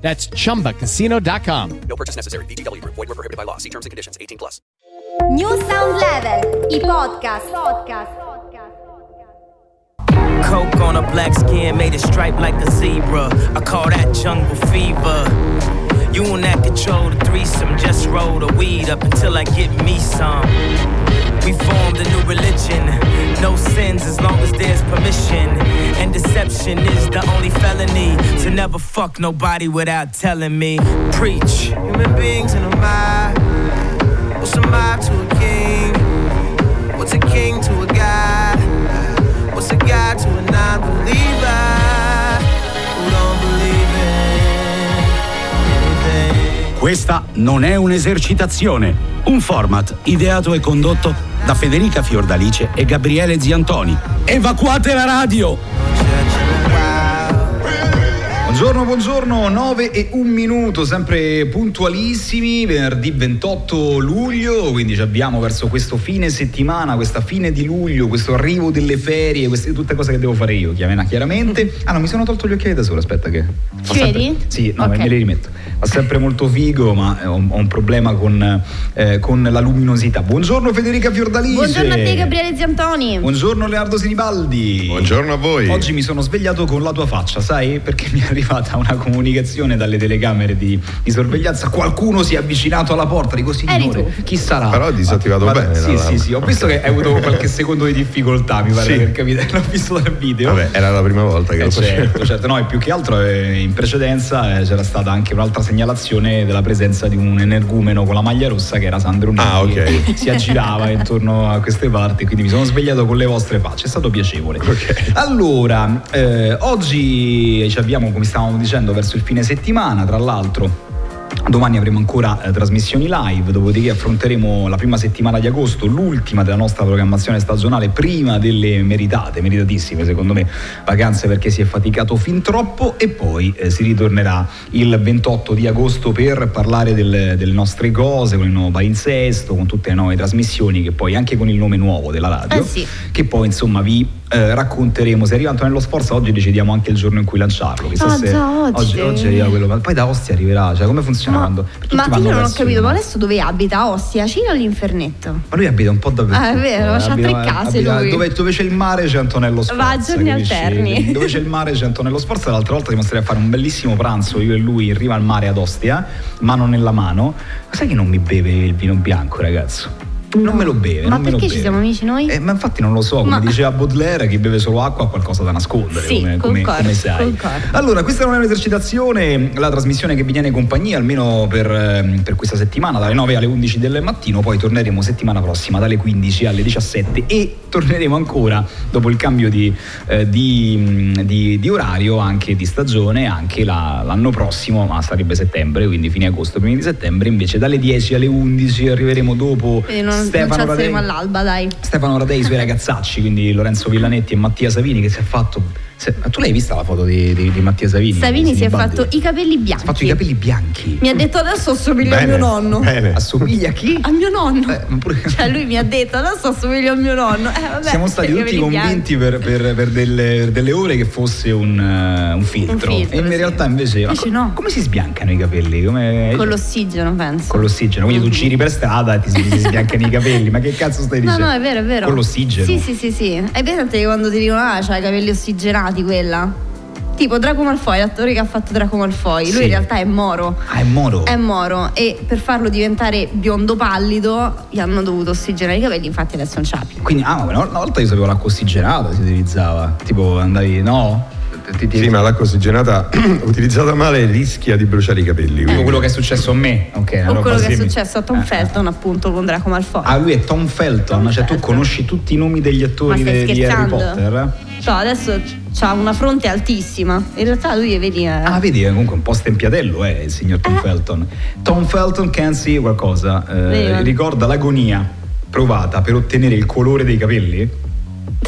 That's chumbacasino.com. No purchase necessary. VGW Group. Void were prohibited by law. See terms and conditions. 18 plus. New Sound Level, i podcast. podcast. Coke on a black skin made it stripe like a zebra. I call that jungle fever. You and that control the threesome. Just roll the weed up until I get me some. We formed a new religion. No sins as long as there's permission. And deception is the only felony. To never fuck nobody without telling me. Preach. Human beings in a mob. What's a mob to a king? What's a king to a god? What's a god to a non-believer? Who Questa non è un'esercitazione, un format ideato e condotto da Federica Fiordalice e Gabriele Ziantoni. Evacuate la radio! Buongiorno, buongiorno, 9 e un minuto, sempre puntualissimi, venerdì 28 luglio, quindi ci abbiamo verso questo fine settimana, questa fine di luglio, questo arrivo delle ferie, queste tutte cose che devo fare io, chiamena- chiaramente. Ah no, mi sono tolto gli occhiali da solo, aspetta che... Ci sempre- vedi? Sì, no, Ok. me li rimetto. Fa sempre molto figo, ma ho, ho un problema con, eh, con la luminosità. Buongiorno Federica Fiordalice. Buongiorno a te Gabriele Ziantoni. Buongiorno Leonardo Sinibaldi. Buongiorno a voi. Oggi mi sono svegliato con la tua faccia, sai? Perché mi è arrivata una comunicazione dalle telecamere di, di sorveglianza. Qualcuno si è avvicinato alla porta. Dico, signore, chi sarà? Però ha disattivato Guarda, bene Sì, sì, sì. Ho visto che hai avuto qualche secondo di difficoltà, mi pare Sì. di aver capito. L'ho visto dal video. Vabbè, era la prima volta che Eh, lo facevo. certo, certo, no, e più che altro eh, in precedenza eh, c'era stata anche un'altra segnalazione della presenza di un energumeno con la maglia rossa che era Sandro Neri Ah, ok. che si aggirava intorno a queste parti, quindi mi sono svegliato con le vostre facce, è stato piacevole. Ok. Allora, eh, oggi ci abbiamo, come stavamo dicendo, verso il fine settimana, tra l'altro. Domani avremo ancora eh, trasmissioni live, dopodiché affronteremo la prima settimana di agosto, l'ultima della nostra programmazione stagionale, prima delle meritate, meritatissime secondo me, vacanze perché si è faticato fin troppo e poi eh, si ritornerà il 28 di agosto per parlare del- delle nostre cose, con il nuovo palinsesto, con tutte le nuove trasmissioni che poi anche con il nome nuovo della radio, Eh sì. che poi insomma vi eh, racconteremo. Se arriva Antonello Sforza oggi decidiamo anche il giorno in cui lanciarlo. Chissà Ah, se già, oggi. oggi, oggi arriva quello, ma poi da Ostia arriverà, cioè come funziona quando tutti ma io non ho capito, ma adesso dove abita? Ostia, Cina o all'infernetto? Ma lui abita un po' dappertutto. Ah, è vero, eh, c'ha tre abita- case abita- lui. Dove, dove c'è il mare c'è Antonello Sforza. Va a giorni alterni. Dove c'è il mare c'è Antonello Sforza. L'altra volta dimostrerei a fare un bellissimo pranzo io e lui in riva al mare ad Ostia, mano nella mano. Ma sai che non mi beve il vino bianco, ragazzo? Non me lo beve. Ma perché ci beve. siamo amici noi? Eh, ma infatti non lo so, come Ma- diceva Baudelaire, chi beve solo acqua ha qualcosa da nascondere, Sì, come, come- concordo, come sai. concordo. Allora, questa non è un'esercitazione, la trasmissione che vi tiene compagnia almeno per, ehm, per questa settimana, dalle 9 alle 11 del mattino, poi torneremo settimana prossima dalle 15 alle 17 e torneremo ancora dopo il cambio di, eh, di, mh, di- di orario, anche di stagione, anche la- l'anno prossimo, ma sarebbe settembre, quindi fine agosto, primi di settembre, invece dalle 10 alle 11 arriveremo dopo Quindi non, non ci Stefano alzeremo all'alba, dai. Stefano Radei, i suoi ragazzacci, quindi Lorenzo Villanetti e Mattia Savini che si è fatto... se- ma tu l'hai vista la foto di, di- di Mattia Savini? Savini si è fatto i capelli Si è bianchi. fatto i capelli bianchi. Mi ha detto adesso assomiglio Bene, a mio nonno. bene. Assomiglia a chi? A mio nonno. Eh, ma pure- Cioè lui mi ha detto adesso assomiglio a mio nonno. Eh, vabbè, Siamo stati tutti convinti per, per- per delle, per delle ore che fosse un, eh, un filtro. Un filtro, e in sì. realtà invece... Invece co- no. Come si sbiancano i capelli? Come- Con l'ossigeno, penso. Con l'ossigeno. Quindi tu Mhm. giri per strada e ti si, si sbiancano i capelli. Ma che cazzo stai No, dicendo? no, è vero, è vero. Con l'ossigeno. Sì, sì, sì, sì. Hai presente che quando ti dicono, ah, c'hai i capelli ossigenati quella? Tipo Draco Malfoy, l'attore che ha fatto Draco Malfoy, lui Sì. in realtà è Moro. Ah, è Moro. È Moro e per farlo diventare biondo pallido gli hanno dovuto ossigenare i capelli, infatti adesso non ce l'ha più. Quindi, ah, una una volta io sapevo l'acqua ossigenata si utilizzava. Tipo andavi, no? Ti- ti- Sì, ma l'acqua ossigenata utilizzata male rischia di bruciare i capelli. Quindi- quello che è successo a me. Ok, O quello che è successo a Tom Eh, eh. Felton appunto con Draco Malfoy. Ah, lui è Tom Felton, Tom cioè tu Felton. conosci tutti i nomi degli attori de- di Harry? Potter? So, adesso ha una fronte altissima. In realtà lui vedi è... Ah, vedi, è comunque un po' stempiatello, eh, il signor Tom Eh. Felton. Tom Felton can see qualcosa. eh, ricorda l'agonia provata per ottenere il colore dei capelli?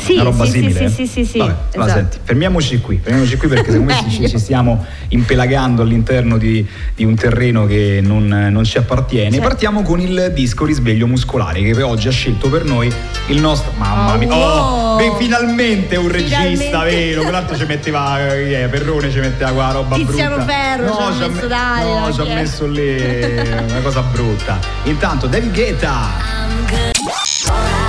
Sì, Una roba sì, sì, simile? sì, sì, sì, sì, Vabbè, allora, esatto. senti, fermiamoci qui, fermiamoci qui perché secondo me ci, ci stiamo impelagando all'interno di, di un terreno che non, non ci appartiene. Certo. Partiamo con il disco Risveglio Muscolare che oggi ha scelto per noi il nostro... Mamma Oh, mia! wow. beh, finalmente un regista, Finalmente. vero? Quell'altro ci metteva, eh, Perrone ci metteva qua roba Tiziano brutta. Ferro ci ha ci ha messo me- dai, No, ci ha messo lì una cosa brutta. Intanto David Guetta. I'm Good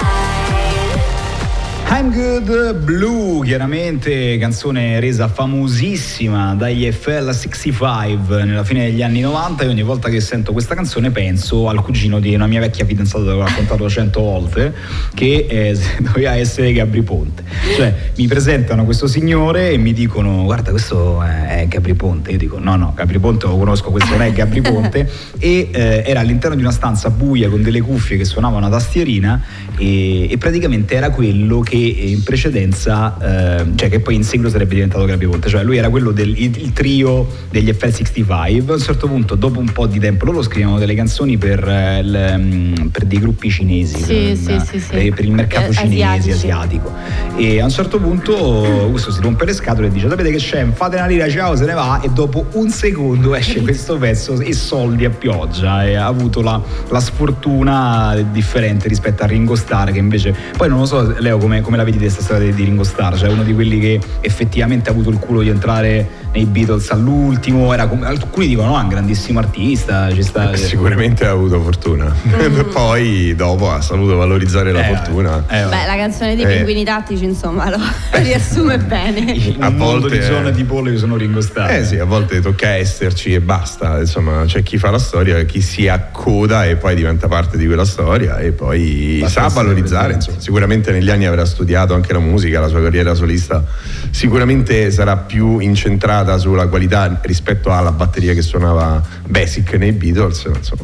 Blue, chiaramente canzone resa famosissima dagli FL65 nella fine degli anni 90 e ogni volta che sento questa canzone penso al cugino di una mia vecchia fidanzata, l'ho raccontato cento volte, che eh, doveva essere Gabri Ponte. Cioè mi presentano questo signore e mi dicono guarda questo è Gabri Ponte, io dico no no Gabri Ponte lo conosco, questo non è Gabri Ponte e eh, era all'interno di una stanza buia con delle cuffie che suonavano una tastierina e, e praticamente era quello che in precedenza, eh, cioè che poi in seguito sarebbe diventato Gabri Ponte, cioè lui era quello del trio degli FL65, a un certo punto dopo un po' di tempo loro scrivevano delle canzoni per, eh, il, mm, per dei gruppi cinesi, Sì, per, sì, sì, per- per il mercato Eh, cinese, asiatico. E a un certo punto questo si rompe le scatole e dice sapete che c'è, fate una lira, ciao, se ne va. E dopo un secondo esce questo pezzo e soldi a pioggia. E ha avuto la, la sfortuna differente rispetto a Ringo Starr che invece poi non lo so Leo come, come la vedi questa storia di, di Ringo Starr? Cioè uno di quelli che effettivamente ha avuto il culo di entrare nei Beatles all'ultimo era come- alcuni dicono no, è un grandissimo artista ci sta Eh, Sicuramente ha avuto fortuna. Poi dopo ha saputo valorizzare la Eh, fortuna. eh, Beh, la canzone dei Eh. pinguini tattici, insomma, lo riassume bene. in A volte- di e di Paul io sono Ringo Starr Eh sì, a volte tocca esserci e basta. Insomma, c'è chi fa la storia, chi si accoda e poi diventa parte di quella storia e poi Basta sa valorizzare. Insomma. Sicuramente negli anni avrà studiato anche la musica, la sua carriera solista sicuramente sarà più incentrata sulla qualità rispetto alla batteria che suonava Basic nei Beatles. Insomma,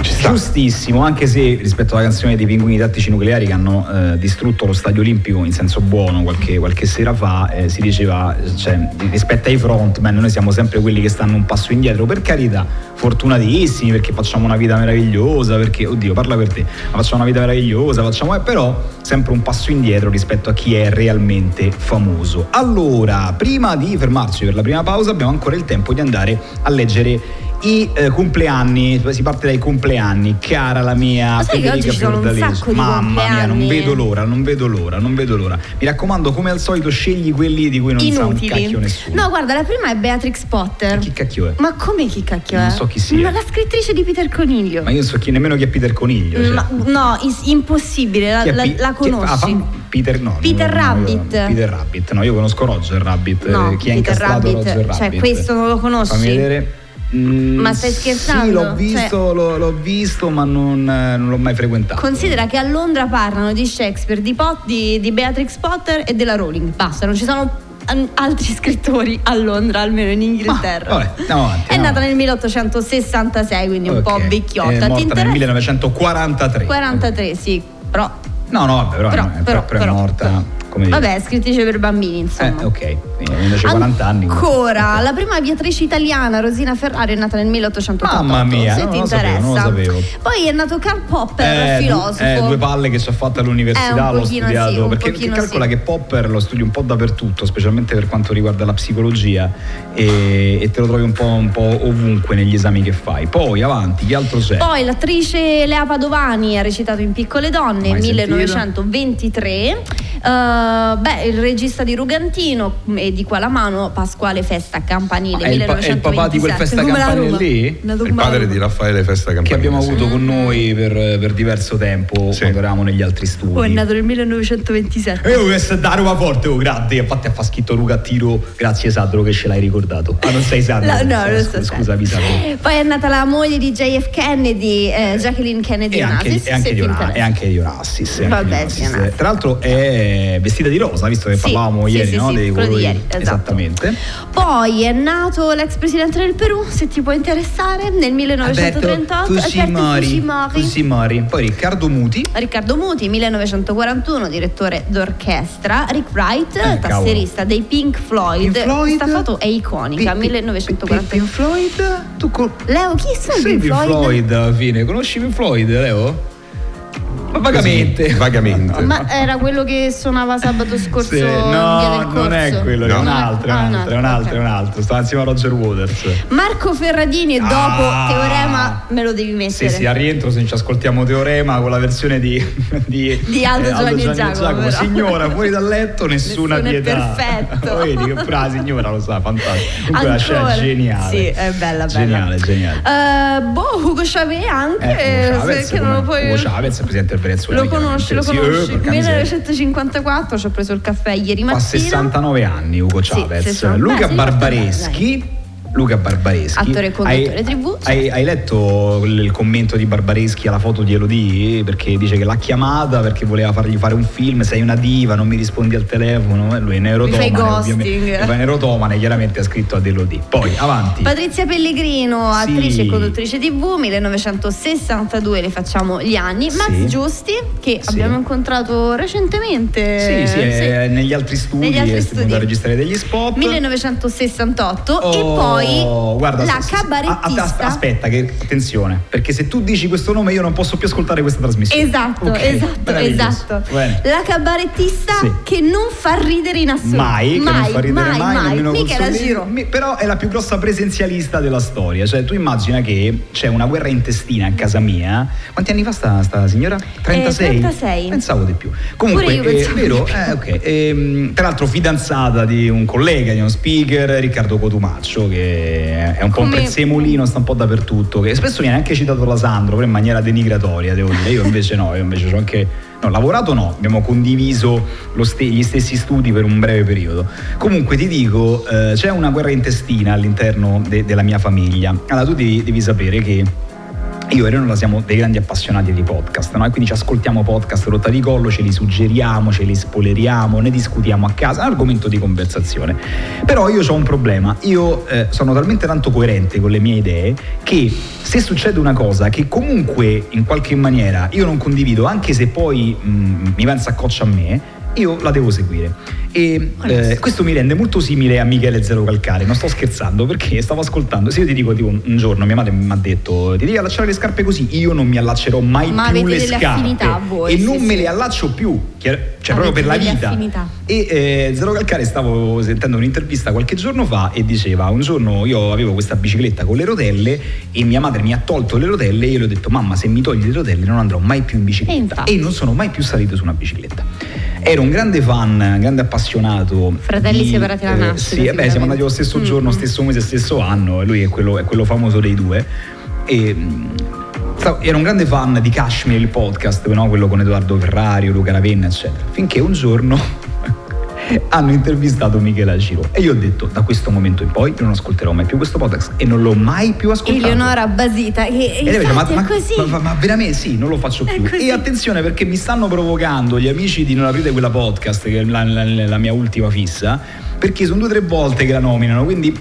ci sta. Giustissimo, anche se rispetto alla canzone dei pinguini tattici nucleari che hanno eh, distrutto lo stadio olimpico in senso buono qualche, qualche sera fa, eh, si diceva, cioè, rispetto ai frontman, noi siamo sempre quelli che stanno un passo indietro, per carità, fortunatissimi perché facciamo una vita meravigliosa, perché, oddio, parla per te, ma facciamo una vita meravigliosa, facciamo, eh, però sempre un passo indietro rispetto a chi è realmente famoso. Allora, prima di fermarci per la prima pausa abbiamo ancora il tempo di andare a leggere i eh, compleanni, si parte dai compleanni, cara la mia Ma sai che oggi Federica ci sono un Fiordalese. sacco di Mamma mia, non vedo l'ora, non vedo l'ora, non vedo l'ora. Mi raccomando, come al solito, scegli quelli di cui non sa un Inutili. cacchio nessuno. No, guarda, la prima è Beatrix Potter. Chi cacchio è? Ma come chi cacchio è? Non so chi sia. Ma la scrittrice di Peter Coniglio. Ma io non so chi, nemmeno chi è Peter Coniglio. cioè. Ma- no, is- impossibile, la, Chi è la- Pi- la chi è- ah, conosci? fa- Peter, no, Peter no, no, no, Rabbit. Peter Rabbit, no, io conosco Roger Rabbit. No, eh, chi ha Peter incastrato Rabbit, Roger cioè, Rabbit? questo non lo conosci? Fammi vedere. Mm, Ma stai scherzando? Sì, l'ho Cioè- visto, l'ho, l'ho visto, ma non, eh, non l'ho mai frequentato. Considera che a Londra parlano di Shakespeare, di, Pot- di, di Beatrix Potter e della Rowling. Basta, non ci sono an- altri scrittori a Londra, almeno in Inghilterra. Vabbè, andiamo avanti. È nata nel 1866, quindi un po' vecchiotta. È morta nel interessa? 1943. 43, sì, però. No, no, vabbè, però, Però, è, però, però è però, Come dire. Vabbè, scrittrice per bambini, Eh, insomma. ok, quindi invece 40 anni. Ancora, la prima aviatrice italiana, Rosina Ferrari, è nata nel 1888. Mamma mia, se non ti lo sapevo, interessa. sapevo. Poi è nato Karl Popper, Eh, filosofo. eh, due palle che fatto Eh, all'università, un l'ho studiato. sì, perché calcola sì. che Popper lo studi un po' dappertutto, specialmente per quanto riguarda la psicologia, e, e te lo trovi un po', un po' ovunque negli esami che fai. Poi avanti, chi altro c'è? Poi l'attrice Lea Padovani ha recitato in Piccole Donne nel sentito. 1923. Eh, beh, il regista di Rugantino e di qua la mano, Pasquale Festa Campanile. Ah, è, il pa- è il papà di quel Festa la Campanile lì? Il la padre di Raffaele Festa Campanile. Che abbiamo sì. avuto con noi per, per diverso tempo quando eravamo negli altri studi. Oh, è nato nel 1927. E io questo è da Roma forte, oh grande, infatti ha fa scritto Rugattino, grazie Sandro che ce l'hai ricordato. Ah non sei Sandro? No, no, non Scusa, so Scusami Sandro. Poi è nata la moglie di JF Kennedy, eh, Jacqueline Kennedy E anche, Onassis, e anche di. Onassis. Tra l'altro è vestita di rosa, visto che Sì, parlavamo sì, ieri, sì, no? Dei quello di colori. ieri, esatto. Esattamente. Poi è nato l'ex presidente del Perù, se ti può interessare, nel 1938. Alberto Fujimori. Fujimori. Poi Riccardo Muti. Riccardo Muti, 1941, direttore d'orchestra. Rick Wright, Eh, tastierista dei Pink Floyd. Pink Floyd. Questa foto è iconica, 1941. Pink Floyd? Tu co- Leo, chi sono i sei Pink Floyd? alla fine? Conosci Pink Floyd, Leo? Vagamente. Così, vagamente. Ma era quello che suonava sabato scorso Sì, no, non è quello, è No. un altro, è Ah, un altro, è un altro, ok. è un altro. Sta insieme a Roger Waters. Marco Ferradini e dopo Ah. Teorema me lo devi Sì, mettere. sì, a rientro se ci ascoltiamo Teorema con la versione di, di, Di Aldo Giovanni e Giacomo, però. Signora, fuori dal letto, nessuna Nessuno è pietà. perfetto. Vedi che pure la signora lo sa, fantastico. Comunque la scena è geniale. Sì, è bella, bella. Geniale, geniale. Eh, boh, Ugo Chavez anche, Eh, Hugo Chavez, se- che non lo puoi... Hugo Chavez, il presidente del Venezuela. Lo conosci, lo. Sì, conosci. eh, porca miseria. 1954 ci ho preso il caffè ieri Ha mattina. 69 anni Ugo Sì, Chavez. 60. Luca Beh, sì, Barbareschi. Luca Barbareschi. Attore e conduttore Hai- TV, sì. Hai, hai letto il commento di Barbareschi alla foto di Elodie? Perché dice che l'ha chiamata perché voleva fargli fare un film. Sei una diva, non mi rispondi al telefono. E lui è neurotomane. Mi fai ghosting. Fa neurotomane, chiaramente ha scritto ad Elodie. Poi avanti. Patrizia Pellegrino, Sì. attrice e conduttrice TV, 1962 le facciamo gli anni. Max Sì. Giusti, che Sì. abbiamo incontrato recentemente. Sì, sì, è negli altri studi, Negli altri è studi. a registrare degli spot. 1968 e Oh, poi guarda, la cabarettista. a- aspetta, che attenzione, perché se tu dici questo nome io non posso più ascoltare questa trasmissione. Esatto, Ok, esatto, esatto. Bene. La cabarettista Sì. che non fa ridere in assoluto. Mai, che non fa ridere mai, mai, nemmeno Michela sorriso. Giro. Però è la più grossa presenzialista della storia. Cioè, tu immagina che c'è una guerra intestina a casa mia. Quanti anni fa sta, sta signora? 36? 36. Pensavo di più. Comunque, io eh, vero? Eh, ok. Ehm, tra l'altro, fidanzata di un collega, di uno speaker, Riccardo Cotumaccio, che è un po' un Come- prezzemolino, sta un po' dappertutto. Che spesso viene anche citato da Sandro, però in maniera denigratoria, devo dire. Io invece no, io invece ho anche. No, lavorato no, abbiamo condiviso ste- gli stessi studi per un breve periodo. Comunque ti dico, eh, c'è una guerra intestina all'interno de- della mia famiglia. Allora tu devi, devi sapere che io e Leonora siamo dei grandi appassionati di podcast, no? E quindi ci ascoltiamo podcast rotta di collo, ce li suggeriamo, ce li spoileriamo, ne discutiamo a casa, è un argomento di conversazione. Però io ho un problema, io eh, sono talmente tanto coerente con le mie idee che se succede una cosa che comunque in qualche maniera io non condivido, anche se poi mh, mi va in saccoccia a me, io la devo seguire. E eh, questo mi rende molto simile a Michele Zero Calcare, non sto scherzando perché stavo ascoltando. Se io ti dico, tipo, un giorno mia madre mi ha detto: Ti devi allacciare le scarpe così, io non mi allaccerò mai Ma più le scarpe. voi, e sì, non me sì. le allaccio più, cioè Avete proprio per la vita. affinità. E eh, Zero Calcare stavo sentendo un'intervista qualche giorno fa e diceva: Un giorno io avevo questa bicicletta con le rotelle e mia madre mi ha tolto le rotelle e io le ho detto: Mamma, se mi togli le rotelle non andrò mai più in E bicicletta. infatti. E non sono mai più salito su una bicicletta. Ero un grande fan, un grande appassionato. Fratelli di- separati alla eh, nascita, Sì, eh beh, siamo andati lo stesso Mm, giorno, stesso mese, stesso anno. Lui è quello, è quello famoso dei due. E. mm, Ero un grande fan di Kashmir, il podcast, no? quello con Edoardo Ferrari, Luca Ravenna, eccetera. Finché un giorno hanno intervistato Michela Giro e io ho detto da questo momento in poi non ascolterò mai più questo podcast e non l'ho mai più ascoltato. Eleonora Basita, che E lei dice, ma, ma- ma- ma- veramente sì, non lo faccio più. E attenzione perché mi stanno provocando gli amici di Non aprite quella podcast, che è la, la- la mia ultima fissa, perché sono due o tre volte che la nominano, quindi...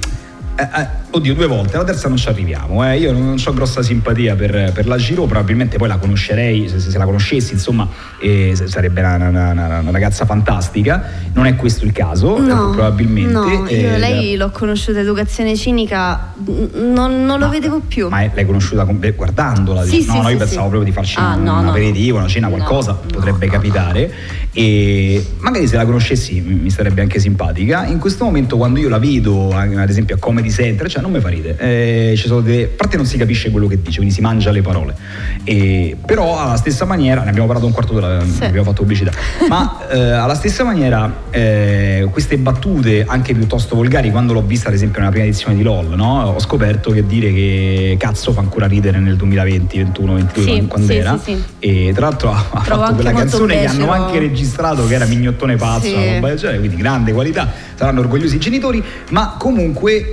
eh, eh, oddio, due volte, la terza non ci arriviamo. eh. Io non ho grossa simpatia per, per la Giro, probabilmente poi la conoscerei, se, se la conoscessi, insomma, eh, sarebbe una, una- una- una ragazza fantastica. Non è questo il caso, No, eh, probabilmente. no, io eh, lei l'ho conosciuta educazione cinica, non, non lo Ma- vedevo più. Ma l'hai conosciuta con- beh, guardandola? Sì, no, sì, no, sì, io pensavo proprio di farci Ah, un, no, un no, aperitivo, una cena, no, qualcosa, no, potrebbe no, capitare. E magari se la conoscessi mi starebbe anche simpatica. In questo momento, quando io la vedo, eh, ad esempio a Comedy Center, eccetera, cioè non mi fa ridere. Eh, ci sono delle, a parte non si capisce quello che dice, quindi si mangia le parole. E, però alla stessa maniera, ne abbiamo parlato un quarto d'ora, Sì. abbiamo fatto pubblicità, ma eh, alla stessa maniera eh, queste battute anche piuttosto volgari, quando l'ho vista ad esempio nella prima edizione di LOL, no? ho scoperto che dire che cazzo fa ancora ridere nel 2020, 21, 22, Sì, quando sì, era. E tra l'altro ha, ha fatto quella canzone che hanno anche registrato che era Mignottone Pazzo, Sì. una roba del genere, quindi grande qualità, saranno orgogliosi i genitori, ma comunque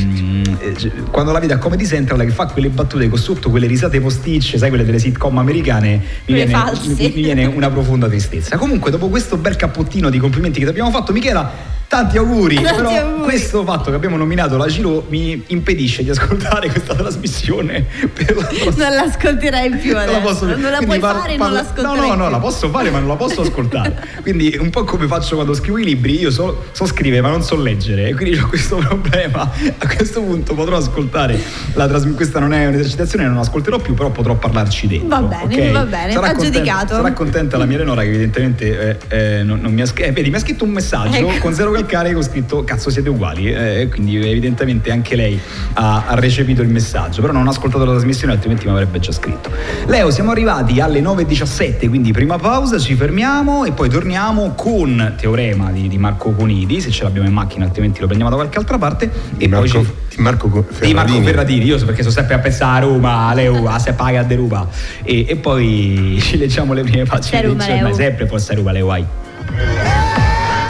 ehm, eh, quando la vede a Comedy Central che fa quelle battute con sotto quelle risate posticce, sai quelle delle sitcom americane, mi viene, mi- mi viene una profonda tristezza. Comunque dopo questo bel cappottino di complimenti che ti abbiamo fatto Michela, Tanti auguri, Tanti però auguri. questo fatto che abbiamo nominato la Giro mi impedisce di ascoltare questa trasmissione. La non l'ascolterai più adesso. Non la, posso, non la puoi parlo, fare, parlo, non l'ascolterai. No, no, no, la posso fare, ma non la posso ascoltare. quindi un po' come faccio quando scrivo i libri, io so, so scrivere, ma non so leggere, e quindi ho questo problema. A questo punto potrò ascoltare la trasmissione. Questa non è un'esercitazione, non ascolterò più, però potrò parlarci dentro. Va bene, okay? va bene, sarà giudicato. sarà contenta la mia Renora che evidentemente eh, eh, non, non, mi ha scritto. Eh, vedi, mi ha scritto un messaggio ecco. con 0,4 il carico ho scritto cazzo siete uguali, eh, quindi evidentemente anche lei ha, ha, recepito il messaggio, però non ha ascoltato la trasmissione altrimenti mi avrebbe già scritto. Leo, siamo arrivati alle 9.17, quindi prima pausa, ci fermiamo e poi torniamo con Teorema di, di Marco Conidi, se ce l'abbiamo in macchina altrimenti lo prendiamo da qualche altra parte. E Marco, poi ci... di Marco Ferradini. Di Marco Ferradini, io so perché sono sempre a pensare a Roma, a Leo, a se paga a Deruba. E, e poi ci leggiamo le prime pagine. Seruma, Leo. Sempre forse Roma, Leo, vai.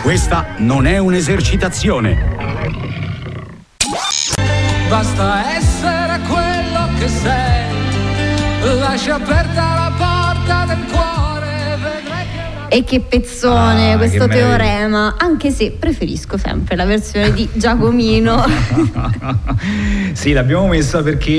Questa non è un'esercitazione. Basta essere quello che sei, lascia aperta la porta E che pezzone Ah, questo che teorema, anche se preferisco sempre la versione di Giacomino. sì, l'abbiamo messa perché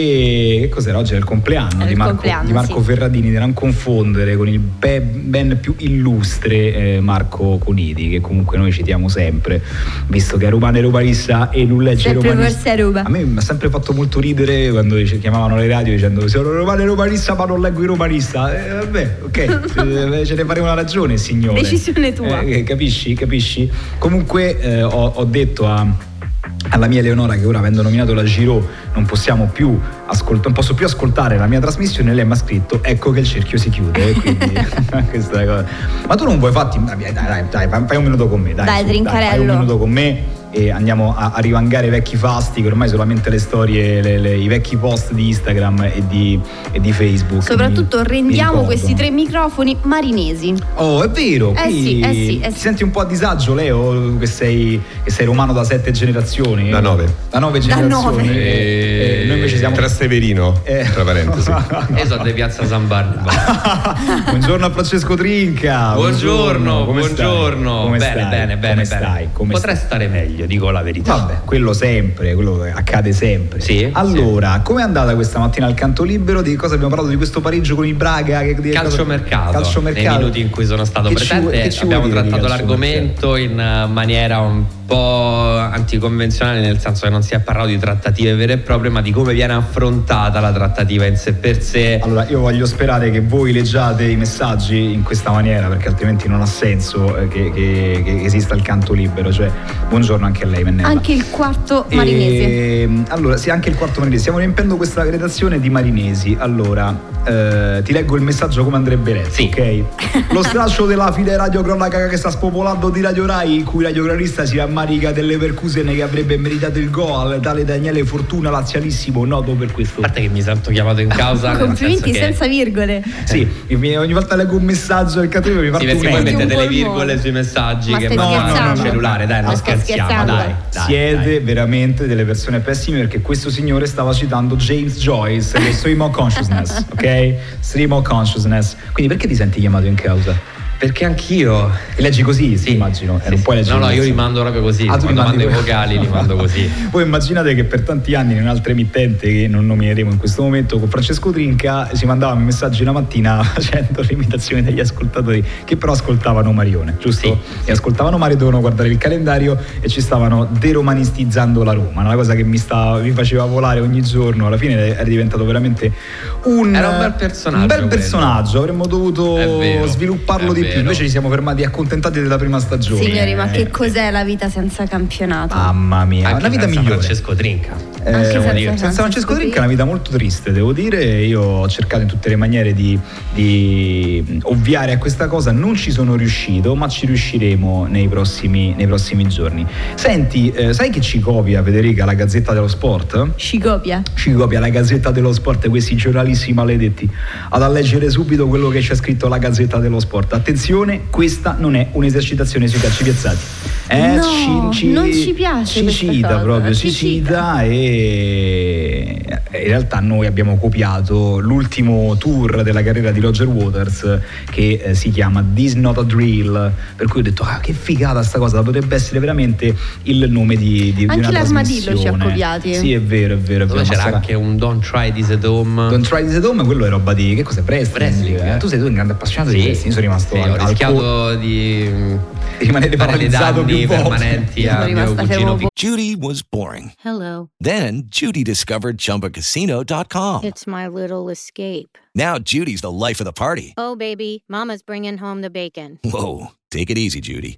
che cos'era? Oggi è il compleanno, È di Marco, compleanno, di Marco sì. Ferradini, da non confondere con il be- ben più illustre eh, Marco Conidi, che comunque noi citiamo sempre, visto che è romano e romanista e non legge Sempre romanista. A me mi ha sempre fatto molto ridere quando dice- chiamavano le radio dicendo sono romano e romanista ma non leggo il romanista. Eh, vabbè, ok, eh, ce ne faremo una ragione, signore. Decisione tua. Eh, capisci? Capisci? Comunque eh, ho, ho detto a alla mia Eleonora che ora avendo nominato la Giro non possiamo più ascoltare non posso più ascoltare la mia trasmissione lei mi ha scritto ecco che il cerchio si chiude quindi questa cosa. ma tu non vuoi fatti dai dai, dai, dai, fai- un minuto con me dai, Dai, su, Trincarello. fai un minuto con me e andiamo a, a rivangare i vecchi fasti che ormai solamente le storie le- le- i vecchi post di Instagram e di, e di Facebook Soprattutto mi- mi rendiamo questi ricordano. tre microfoni marinesi. Oh, è vero. Eh qui sì, eh sì, eh Ti sì. senti un po' a disagio, Leo, che sei, che sei romano da sette generazioni? Da nove. Da nove Da generazioni. nove. Eh, noi invece siamo. Trasteverino, Eh. tra parentesi. Io sono di Piazza San Barnaba. buongiorno a Francesco Trinca. Buongiorno, Come stai? buongiorno. Come bene, stai? bene, bene, Come bene. stai? Come Potrei stai? stare meglio, dico la verità. Vabbè, quello sempre, quello accade sempre. Sì, Allora, com'è andata questa mattina al canto libero? Di cosa abbiamo parlato di questo pareggio con il Braga? Che, di Calciomercato, Calciomercato. nei minuti in cui sono stato Che presente ci abbiamo trattato l'argomento in maniera un po' anticonvenzionale nel senso che non si è parlato di trattative vere e proprie ma di come viene affrontata la trattativa in sé per sé Allora, io voglio sperare che voi leggiate i messaggi in questa maniera, perché altrimenti non ha senso eh, che, che- che esista il canto libero. Cioè, buongiorno anche a lei, Mennella. Anche il quarto marinese. Ehm, allora, sì, anche il quarto marinese. Stiamo riempiendo questa redazione di marinesi. Allora, eh, ti leggo il messaggio come andrebbe letto, Sì. ok? Lo straccio della fide radio cronaca che sta spopolando di Radio Rai, in cui radiocronista si rammarica delle percusene che avrebbe meritato il gol, tale Daniele Fortuna, lazialissimo, noto per questo. a parte che mi sento chiamato in causa Complimenti che senza virgole. Sì, mi- ogni volta leggo un messaggio del cattivo mi sì, parte perché un poi mettete le virgole sui messaggi Ma che stai mandano scherzando? al cellulare dai non scherziamo dai, dai Siete dai. veramente delle persone pessime perché questo signore stava citando James Joyce del Stream of Consciousness, ok? Stream of Consciousness. Quindi perché ti senti chiamato in causa? Perché anch'io E leggi così, sì, immagino. Sì, non sì. puoi leggere no no io così. li mando proprio così Ah, tu quando mando i vocali li mando così Voi immaginate che per tanti anni in un'altra emittente che non nomineremo in questo momento con Francesco Trinca si mandavano i messaggi la mattina facendo l'imitazione degli ascoltatori che però ascoltavano Marione, giusto? Sì, E ascoltavano Mario, dovevano guardare il calendario e ci stavano deromanistizzando la Roma, una cosa che mi, sta- mi faceva volare ogni giorno, alla fine era diventato veramente un, Era un bel personaggio Un bel quello. personaggio, avremmo dovuto svilupparlo di più. Invece ci siamo fermati accontentati della prima stagione. Signori, ma Eh, che cos'è la vita senza campionato? Mamma mia, Anche una vita senza migliore. Francesco Trinca. Eh, Anche senza senza, Francesco Trinca è una vita molto triste, devo dire. Io ho cercato in tutte le maniere di, di ovviare a questa cosa, non ci sono riuscito, ma ci riusciremo nei prossimi, nei prossimi giorni. Senti, eh, sai che ci copia Federica la Gazzetta dello Sport? Ci copia. Ci copia la Gazzetta dello Sport, questi giornalisti maledetti. Ad a leggere subito quello che c'è scritto alla Gazzetta dello Sport. Attenzione, questa non è un'esercitazione sui calci piazzati. Eh, No, non ci piace Ci cita cosa, proprio, ci ci cita e in realtà noi abbiamo copiato l'ultimo tour della carriera di Roger Waters che eh, si chiama This Not a Drill, per cui ho detto ah che figata sta cosa, potrebbe essere veramente il nome di, di, di Anche una l'Armadillo ci ha trasmissione. copiati. Sì, è vero, è vero, è vero. ma c'era anche un Don't Try This at Home. Don't try this at home, quello è roba di che cos'è? Wrestling. Wrestling, eh? Tu sei tu un grande appassionato di Sì, wrestling, io sono rimasto sì, ho al co- rischiato di rimanere paralizzato danni più volte. permanenti a mio cugino fermo. Judy was boring. Hello. Then Judy discovered ChumbaCasino.com. It's my little escape. Now Judy's the life of the party. Oh, baby, Mama's bringing home the bacon. Whoa, take it easy, Judy.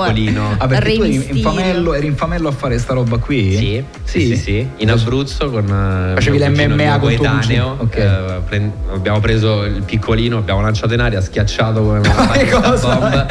Piccolino. Ah, perché tu eri Remistino. infamello, eri infamello a fare sta roba qui? Sì, sì, sì, sì. In Abruzzo con eh, Facevi l'MMA con coetaneo. cugino? Ok. eh, prend- abbiamo preso il piccolino, abbiamo lanciato in aria, schiacciato come una bomba,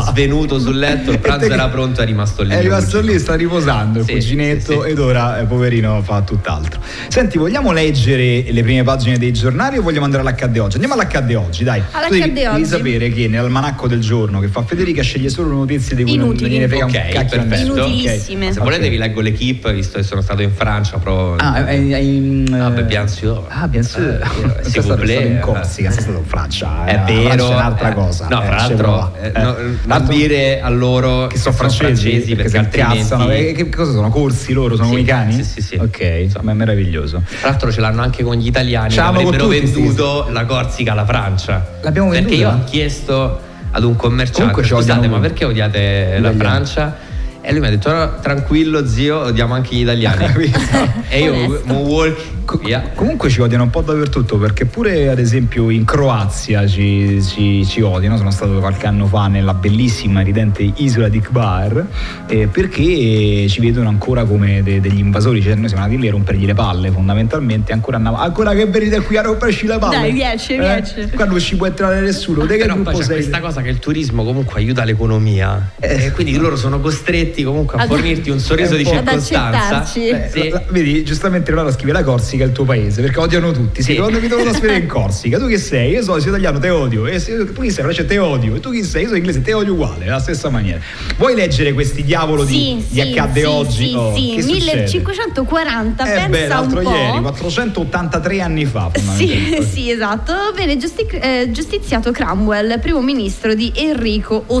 svenuto sul letto, il pranzo era pronto, è rimasto lì. È rimasto lì, sta riposando il Sì, cuginetto sì, sì. ed ora, eh, poverino, fa tutt'altro. Senti, vogliamo leggere le prime pagine dei giornali o vogliamo andare all'accadde oggi? Andiamo all'accadde oggi, dai. All'accadde tu devi, devi oggi. sapere che nell'almanacco del giorno che fa Federica sceglie solo notizie di cui non- non Inutili. gliene frega Ok, un cacchio perfetto. Inutilissime. Ok. Se volete vi leggo l'equipe, visto che sono stato in Francia, però... Ah, hai, hai, Ah, beh, bien sûr. Ah, bien sûr. Eh, s'il stato, plaît. stato in Corsica, sei stato in Francia. eh. È vero, è un'altra eh, cosa. No, eh, fra l'altro, eh, Eh. no, non dire a loro che sono francesi, perché, si altrimenti. Eh, Che cosa sono? Corsi loro? Sono Sì, come i cani? sì, sì, sì. Ok, insomma, è meraviglioso. Tra l'altro ce l'hanno anche con gli italiani Ce che avrebbero venduto la Corsica alla Francia. L'abbiamo Perché venduta? io ho chiesto ad un commerciante, Comunque ci scusate, ma perché odiate la italiani." Francia? E lui mi ha detto, "No, tranquillo zio, odiamo anche gli italiani. e io, moonwalk, via. Comunque ci odiano un po' dappertutto perché pure ad esempio in Croazia ci, ci- ci odiano, sono stato qualche anno fa nella bellissima e ridente isola di Kbar eh, perché ci vedono ancora come de- degli invasori, cioè noi siamo andati lì a rompergli le palle fondamentalmente, ancora andiamo, ancora che venite qui a romperci le palle? Dai, riesci, Eh? riesci. Qua non ci può entrare nessuno, te che Però poi c'è sei? questa cosa che il turismo comunque aiuta l'economia Eh. e quindi loro sono costretti comunque a Ad- fornirti un sorriso di un Ad circostanza. accettarci. Eh, Sì. la- la- vedi, giustamente Leonardo scrive la Corsica il tuo paese perché odiano tutti. Sì, quando mi a spiegare in Corsica, tu chi sei? Io sono, italiano, te odio. E se- tu chi sei? Francia, te odio. E tu chi sei? Io sono inglese, te odio uguale, alla stessa maniera. Vuoi leggere questi diavolo di, Sì, di sì, accadde sì, oggi? Sì, Oh, sì, che succede? 1540, Eh pensa beh, un l'altro po'. ieri, 483 anni fa. Sì, sì, esatto. Viene giusti- eh, giustiziato Cromwell, primo ministro di Enrico VIII.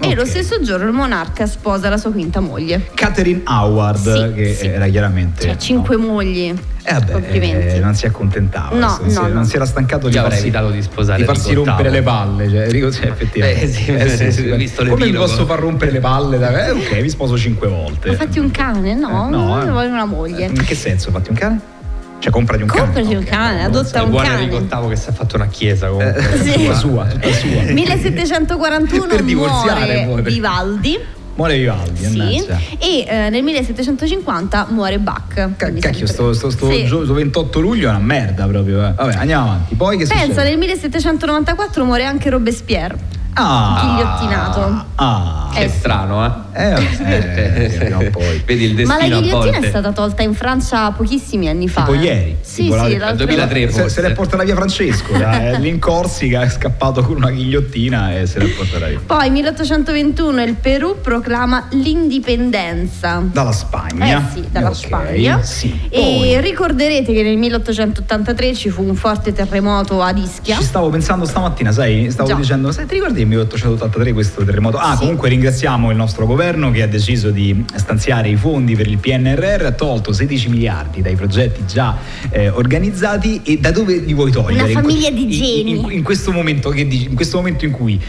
E Ok. lo stesso giorno il monarca sposa la sua quinta moglie. Catherine Howard, che era chiaramente. Cioè, cinque mogli. Eh vabbè, Complimenti. eh, non si accontentava, No, non, si, no, no. non si era stancato di farsi, di sposare di farsi rompere le palle. Cioè, Enrico, cioè, effettivamente. Eh, sì, sì, ho visto Come mi l'epilogo. posso far rompere le palle? da- Eh, ok, vi sposo cinque volte. Ma fatti un cane? No, Eh, no, eh. voglio una moglie. In che senso? Fatti un cane? Cioè, comprati un cane. Comprati un cane, adotta un buon cane. Enrico VIII che si è fatto una chiesa comunque. Sì. Tutta sua, tutta sua. 1741 Per divorziare, muore poi, perché- Vivaldi. Muore Vivaldi, Sì, e eh, nel 1750 muore Bach. Cacchio, sempre- sto, sto, sto Sì. gio- sto 28 luglio è una merda proprio. eh. Vabbè, andiamo avanti. Poi che Pensa, succede? nel 1794 muore anche Robespierre, Ah, ghigliottinato. Ah, Che Eh, strano, eh? eh, eh, prima o poi. Vedi il Ma destino la a ghigliottina è stata tolta in Francia pochissimi anni fa. Tipo eh. ieri. Sì, Tipo sì, la- l'altro- 2003 se, se l'è portata via Francesco, da, eh, lì in Corsica è scappato con una ghigliottina e se l'è portata via. Poi 1821 il Perù proclama l'indipendenza. Dalla Spagna. Eh sì, dalla Ok, Spagna. Sì. E ricorderete che nel 1883 ci fu un forte terremoto ad Ischia. Ci stavo pensando stamattina, sai, stavo Già. dicendo, sai, ti ricordi il 1883 questo terremoto? Ah, Sì. comunque ringraziamo il nostro governo che ha deciso di stanziare i fondi per il PNRR, ha tolto 16 miliardi dai progetti già eh, organizzati e da dove li vuoi togliere? Una In famiglia di in- geni. In, in questo momento, che dici- in questo momento in cui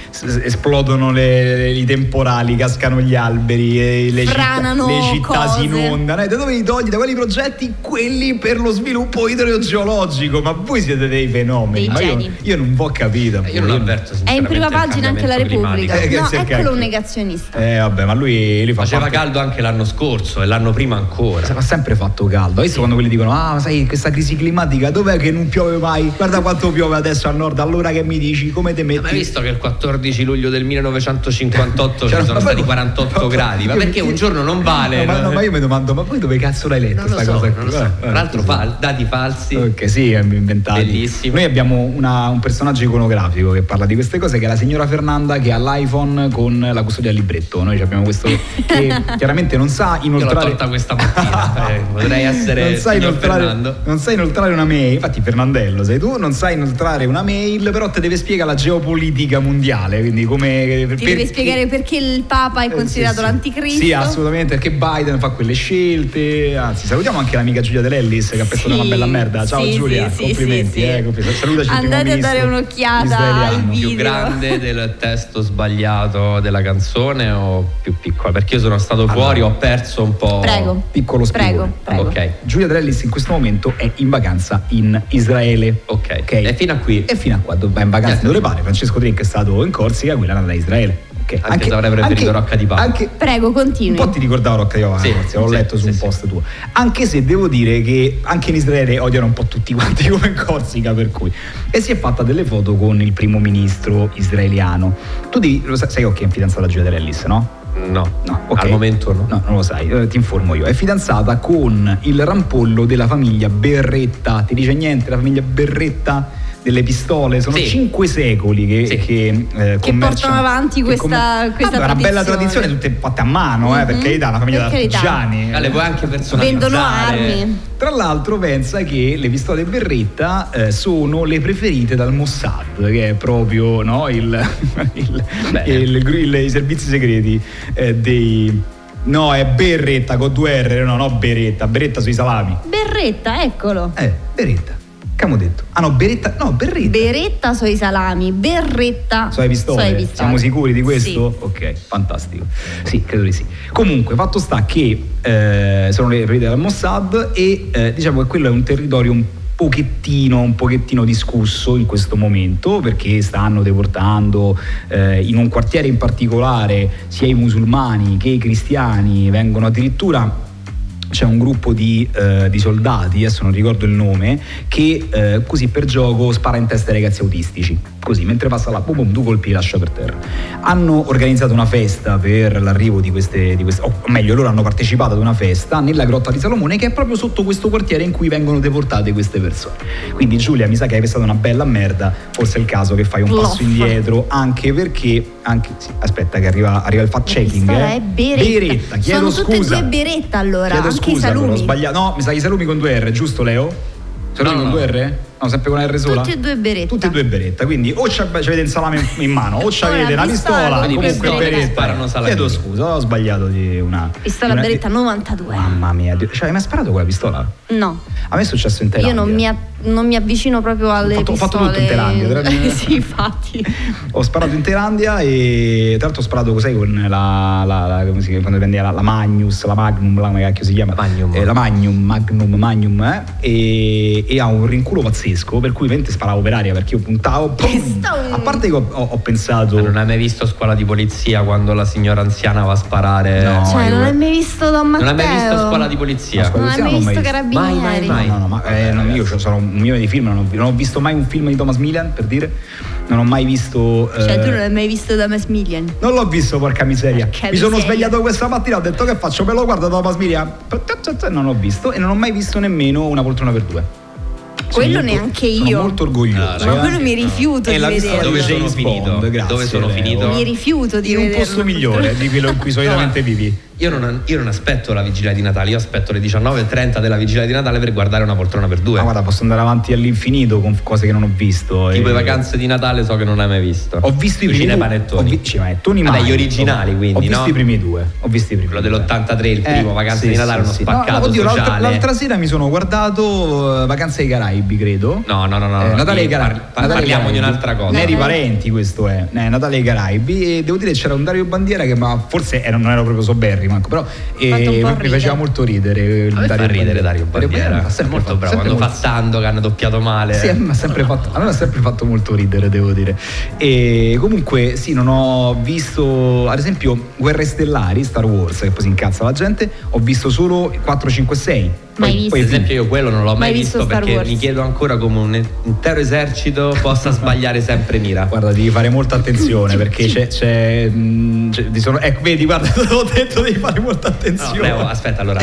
esplodono le- i temporali, cascano gli alberi, e le città, Franano le città si cose. inondano, eh, da dove li togli? Da quali progetti? Quelli per lo sviluppo idrogeologico, ma voi siete dei fenomeni. Dei ma io, geni. io non ho capito. Io non avverto È in prima sinceramente il pagina anche la Repubblica. Eh, no, si è eccolo cacchio. un negazionista. Eh vabbè, ma lui, lui fa Faceva parte- caldo anche l'anno scorso e l'anno prima ancora. Ha sempre fatto caldo. Adesso quando quelli dicono: Ah, sai, questa crisi climatica, dov'è che non piove mai? Guarda quanto piove adesso al nord, allora che mi dici? Come te metti? Ma hai visto che il 14 luglio del 1958 Cioè, ci sono ma- stati 48 gradi? Ma perché un giorno non vale? No, ma, no? ma io mi domando, ma poi dove cazzo l'hai letto questa so, cosa non qui? lo so. Eh, Tra l'altro sì. fal- dati falsi. Ok, sì, abbiamo inventati. Bellissimo. Noi abbiamo una- un personaggio iconografico che parla di queste cose, che è la signora Fernanda che ha l'iPhone con la custodia al libretto. Noi abbiamo questo che chiaramente non sa Io l'ho inoltrare. tolta questa mattina. eh, potrei essere non signor inoltrare, non sai inoltrare una mail, infatti Fernandello sei tu, non sai inoltrare una mail, però te deve spiegare la geopolitica mondiale, quindi come... Ti deve spiegare perché il Papa è Eh, considerato sì, sì. l'anticristo. Sì, assolutamente, perché Biden fa quelle scelte. Anzi, salutiamo anche l'amica Giulia Dell'Ellis che ha pescato Sì, una bella merda. Ciao sì, Giulia, sì, sì, complimenti. sì, sì. eh, complimenti. Andate a dare un'occhiata al più video. grande del testo sbagliato della canzone o più piccola? Perché io sono stato fuori, ho perso un po'. Prego. Piccolo spiegone. Prego, prego. Ok, Giulia Dell'Ellis in questo momento è in vacanza in Israele. ok. E fino a qui. E fino a qua va in vacanza Eh. dove pare. Francesco Trinc è stato in Corsica, quella è andata a Israele. Ok. Anche se avrei preferito Rocca di Papa. Anche, Prego, un continui. po' ti ricordavo Rocca di Papa, Sì, Corsica, l'ho sì, letto su sì, un sì. post tuo. Anche se devo dire che anche in Israele odiano un po' tutti quanti come in Corsica, per cui. E si è fatta delle foto con il primo ministro israeliano. Tu devi, lo sai, sai che è fidanzata Giulia Dell'Ellis, no? No, No, ok. al momento no. No, non lo sai, eh, ti informo io. È fidanzata con il rampollo della famiglia Berretta. Ti dice niente la famiglia Berretta? Delle pistole, sono Sì. cinque secoli che, Sì. che, eh, Che portano avanti che questa- commer- questa Vabbè, una bella tradizione. tradizione, tutte fatte a mano, eh, per Mhm, carità, una famiglia per di carità. artigiani. Ah, le puoi anche personalizzare. Vendono armi. Tra l'altro pensa che le pistole Berretta eh, sono le preferite dal Mossad, che è proprio no, il, il- il- il- i servizi segreti eh, dei... No, è Berretta con due R, no, no Beretta, Beretta sui salami. Berretta, eccolo. Eh, Beretta. Che abbiamo detto? Ah no, Beretta, no, Berretta. Beretta sui salami, berretta pistole? sui pistole. Siamo sicuri di questo? Sì. Ok, fantastico. Sì, credo di sì. Comunque, fatto sta che eh, sono le preferite dal Mossad e eh, diciamo che quello è un territorio un pochettino, un pochettino discusso in questo momento perché stanno deportando eh, in un quartiere in particolare sia i musulmani che i cristiani vengono addirittura c'è un gruppo di, eh, di soldati, adesso non ricordo il nome, che eh, così per gioco spara in testa ai ragazzi autistici. Così, mentre passa là, boom, boom, due colpi li lascia per terra. Hanno organizzato una festa per l'arrivo di queste, di queste o meglio, loro hanno partecipato ad una festa nella grotta di Salomone che è proprio sotto questo quartiere in cui vengono deportate queste persone. Quindi Giulia, mi sa che hai pensato una bella merda, forse è il caso che fai un Bluff. passo indietro, anche perché, anche, sì, aspetta che arriva, arriva il fact checking. Eh. è beretta. Beretta, chiedo Sono tutte scusa. e due beretta allora, Chiedo anche i scusa, allora, salumi. ho sbagliato. No, mi sa che i salumi con due R, giusto Leo? Salumi No, con no. due R? No, sempre con la R sola? Tutti e due beretta. Tutti e due beretta, quindi o ci avete il salame in- mano o ci O avete la la pistola, pistola, quindi comunque beretta. Chiedo scusa, ho sbagliato di una... Pistola una- beretta 92. Mamma mia, cioè, hai mai sparato con la pistola? No, A me è successo in io Thailandia. non mi, a- non mi avvicino proprio alle Ho fatto- ho fatto pistole. tutto in Thailandia, sì, infatti. Ho sparato in Thailandia e tra l'altro ho sparato cos'è con la, la, la come si chiama, quando prendeva la, la Magnus, la Magnum, la, come cacchio si chiama? Magnum. Eh, la Magnum, Magnum, Magnum, eh, e, e ha un rinculo pazzesco, per cui veramente sparavo per aria perché io puntavo. pum! A parte che ho, ho- ho pensato. Ma non hai mai visto scuola di polizia quando la signora anziana va a sparare? No, cioè, io- non hai mai visto Don Non Matteo? hai mai visto scuola di polizia? No, scuola- Non hai mai Non ho visto mai visto. Carabinieri? Mai, mai, No, no, ma eh, non- io sono un milione di film, non ho, non ho visto mai un film di Thomas Millian, per dire. Non ho mai visto. Cioè, eh, tu non hai mai visto Thomas Million? Non l'ho visto, porca miseria. Porca Mi sono miseria. svegliato questa mattina, ho detto che faccio, me lo guardo Thomas Miriam. Non ho visto e non ho mai visto nemmeno una poltrona per due. Quello Sono molto- neanche sono io. molto orgoglioso. Ma eh. quello mi rifiuto Eh, di vederlo. Dove sono James finito? Bond, grazie, Dove sono finito? Mi rifiuto di In un vederlo. posto migliore di quello in cui solitamente vivi. Io non, io non aspetto la vigilia di Natale, io aspetto le 19.30 della vigilia di Natale per guardare una poltrona per due. Ma guarda, posso andare avanti all'infinito con cose che non ho visto. tipo e- le vacanze di Natale so che non hai mai visto. Ho visto i primi due. cinepanettoni. Ho vi- cinepanettoni Vabbè, mai. gli originali quindi, Ho visto no? i primi due. Ho visto i primi Quello due. dell'83, il Eh, primo, Vacanze sì, di Natale, sì, uno sì. spaccato No, no, oddio, l'altra, l'altra sera mi sono guardato eh, Vacanze ai Caraibi, credo. No, no, no, no. Eh, Natale ai Caraibi. par- parliamo di un'altra cosa. Neri parenti, questo è. Eh, Natale ai Caraibi. E devo dire c'era un Dario Bandiera che ma forse era- non ero proprio soberri, manco, però eh, mi faceva molto ridere. il A me fa Dario ridere Dario Bandiera. È sempre molto fatto- bravo. Quando molto- fa Sandokan doppiato male. sì, a me ha sempre fatto, a me ha sempre fatto molto ridere, devo dire. E comunque, sì, non ho visto, ad esempio, Guerre Stellari, Star Wars, che poi si incazza la gente. Ho visto solo 4, 5, 6. Mai visto. Per esempio, io quello non l'ho mai, Mai visto visto, perché Wars. mi chiedo ancora come un intero esercito possa sbagliare sempre mira. Guarda, devi fare molta attenzione perché c'è. c'è, mh, c'è- ti sono- ecco, vedi, guarda, te l'ho detto, devi fare molta No, attenzione. Leo, aspetta, allora.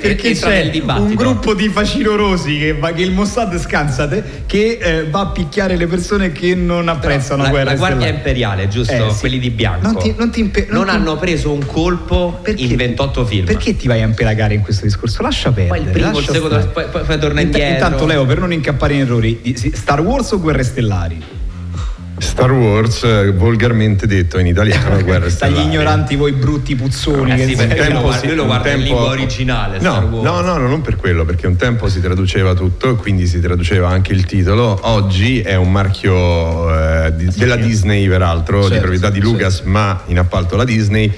perché c'è nel dibattito. un gruppo di facinorosi che, va- che il Mossad scansate che eh, va a picchiare le persone che non apprezzano la, guerra la guardia stellari. imperiale, giusto? Eh, sì. Quelli di bianco. Non ti- non ti impe- non Non ti- hanno preso un colpo in 28 film. Perché ti vai a impelagare in questo discorso? Lascia perdere. Primo, il secondo, poi, poi, poi torna Int- indietro. Intanto, Leo, per non incappare in errori, di- Star Wars o Guerre Stellari? Star Wars, eh, volgarmente detto in italiano, guerra Dagli stellari. ignoranti voi brutti puzzoni. Eh che sì, se- perché tempo si- lui lo guarda in tempo- lingua originale, No, Star Wars. no, no, no, non per quello, perché un tempo si traduceva tutto, quindi si traduceva anche il titolo. Oggi è un marchio eh, di- della Disney, peraltro, di Certo, proprietà di Lucas, ma in appalto la Disney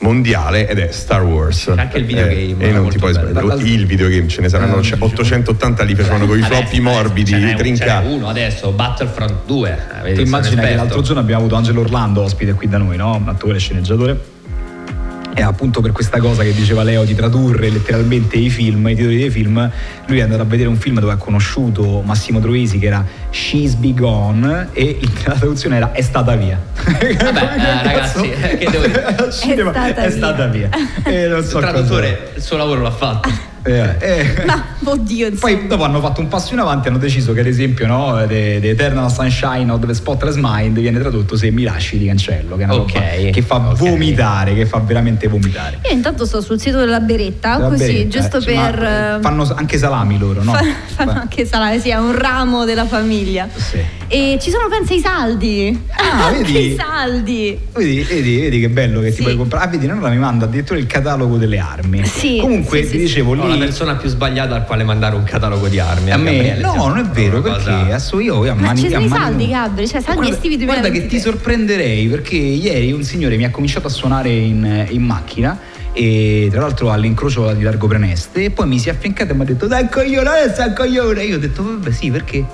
mondiale ed è Star Wars. Anche il videogame Eh, e non molto ti puoi sbagliare. Il videogame ce ne saranno Eh, 880 li facevano con i floppy adesso, morbidi, ce n'è un- ce n'è trincati. uno adesso, Battlefront 2. eh, Tu immagina sono che l'altro giorno abbiamo avuto Angelo Orlando ospite qui da noi, no? Attore e sceneggiatore. E appunto per questa cosa che diceva Leo di tradurre letteralmente i film, i titoli dei film, lui è andato a vedere un film dove ha conosciuto Massimo Troisi che era She's Be Gone e la traduzione era È stata via. Vabbè, eh, ragazzi, eh, che devo dire? Cinema, stata è via. stata via. E non Il so traduttore il suo lavoro l'ha fatto. cosa- eh, eh. Ma oddio, insomma. Poi dopo hanno fatto un passo in avanti, hanno deciso che ad esempio no, The, The Eternal Sunshine of the Spotless Mind viene tradotto se mi lasci ti cancello, che è una Ok, roba che fa ok. vomitare, che fa veramente vomitare. Io intanto sto sul sito della Beretta, Va così, bene, giusto eh, cioè, per... ma eh, fanno anche salami loro, no? fa- fanno anche salame, sì, è un ramo della famiglia. Sì. E ci sono, pensa, i saldi. Ah, vedi? i saldi. Vedi, vedi, vedi che bello che ti Sì. puoi comprare. Ah, vedi, Nonna mi manda addirittura il catalogo delle armi. Sì, Comunque sì, ti sì, dicevo No, lì. la persona più sbagliata al quale mandare un catalogo di armi. a me, Gabriele, no, non è vero perché adesso io a Ma mani ci sono a i saldi. Gabri, cioè saldi Guarda- estivi Guarda che 2023. ti sorprenderei perché ieri un signore mi ha cominciato a suonare in, in macchina e tra l'altro all'incrocio di Largo Preneste e poi mi si è affiancato e mi ha detto dai coglione, adesso è coglione. Io ho detto vabbè sì perché?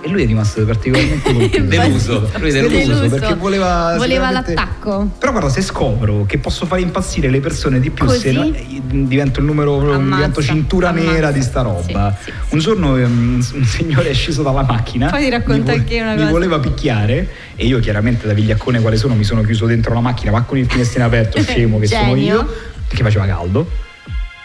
E lui è rimasto particolarmente. Deluso. Lui deluso. Deluso, perché voleva Voleva sicuramente- l'attacco. Però guarda, se scopro che posso fare impazzire le persone di più, Così? se no- eh, divento il numero, Ammazza, divento cintura ammazza. nera di sta roba. Sì, sì, un giorno ehm, un signore è sceso dalla macchina. Poi ti racconto mi anche una Mi voleva picchiare e io chiaramente da vigliaccone quale sono mi sono chiuso dentro la macchina, ma con il finestrino aperto, scemo che sono io, perché faceva caldo.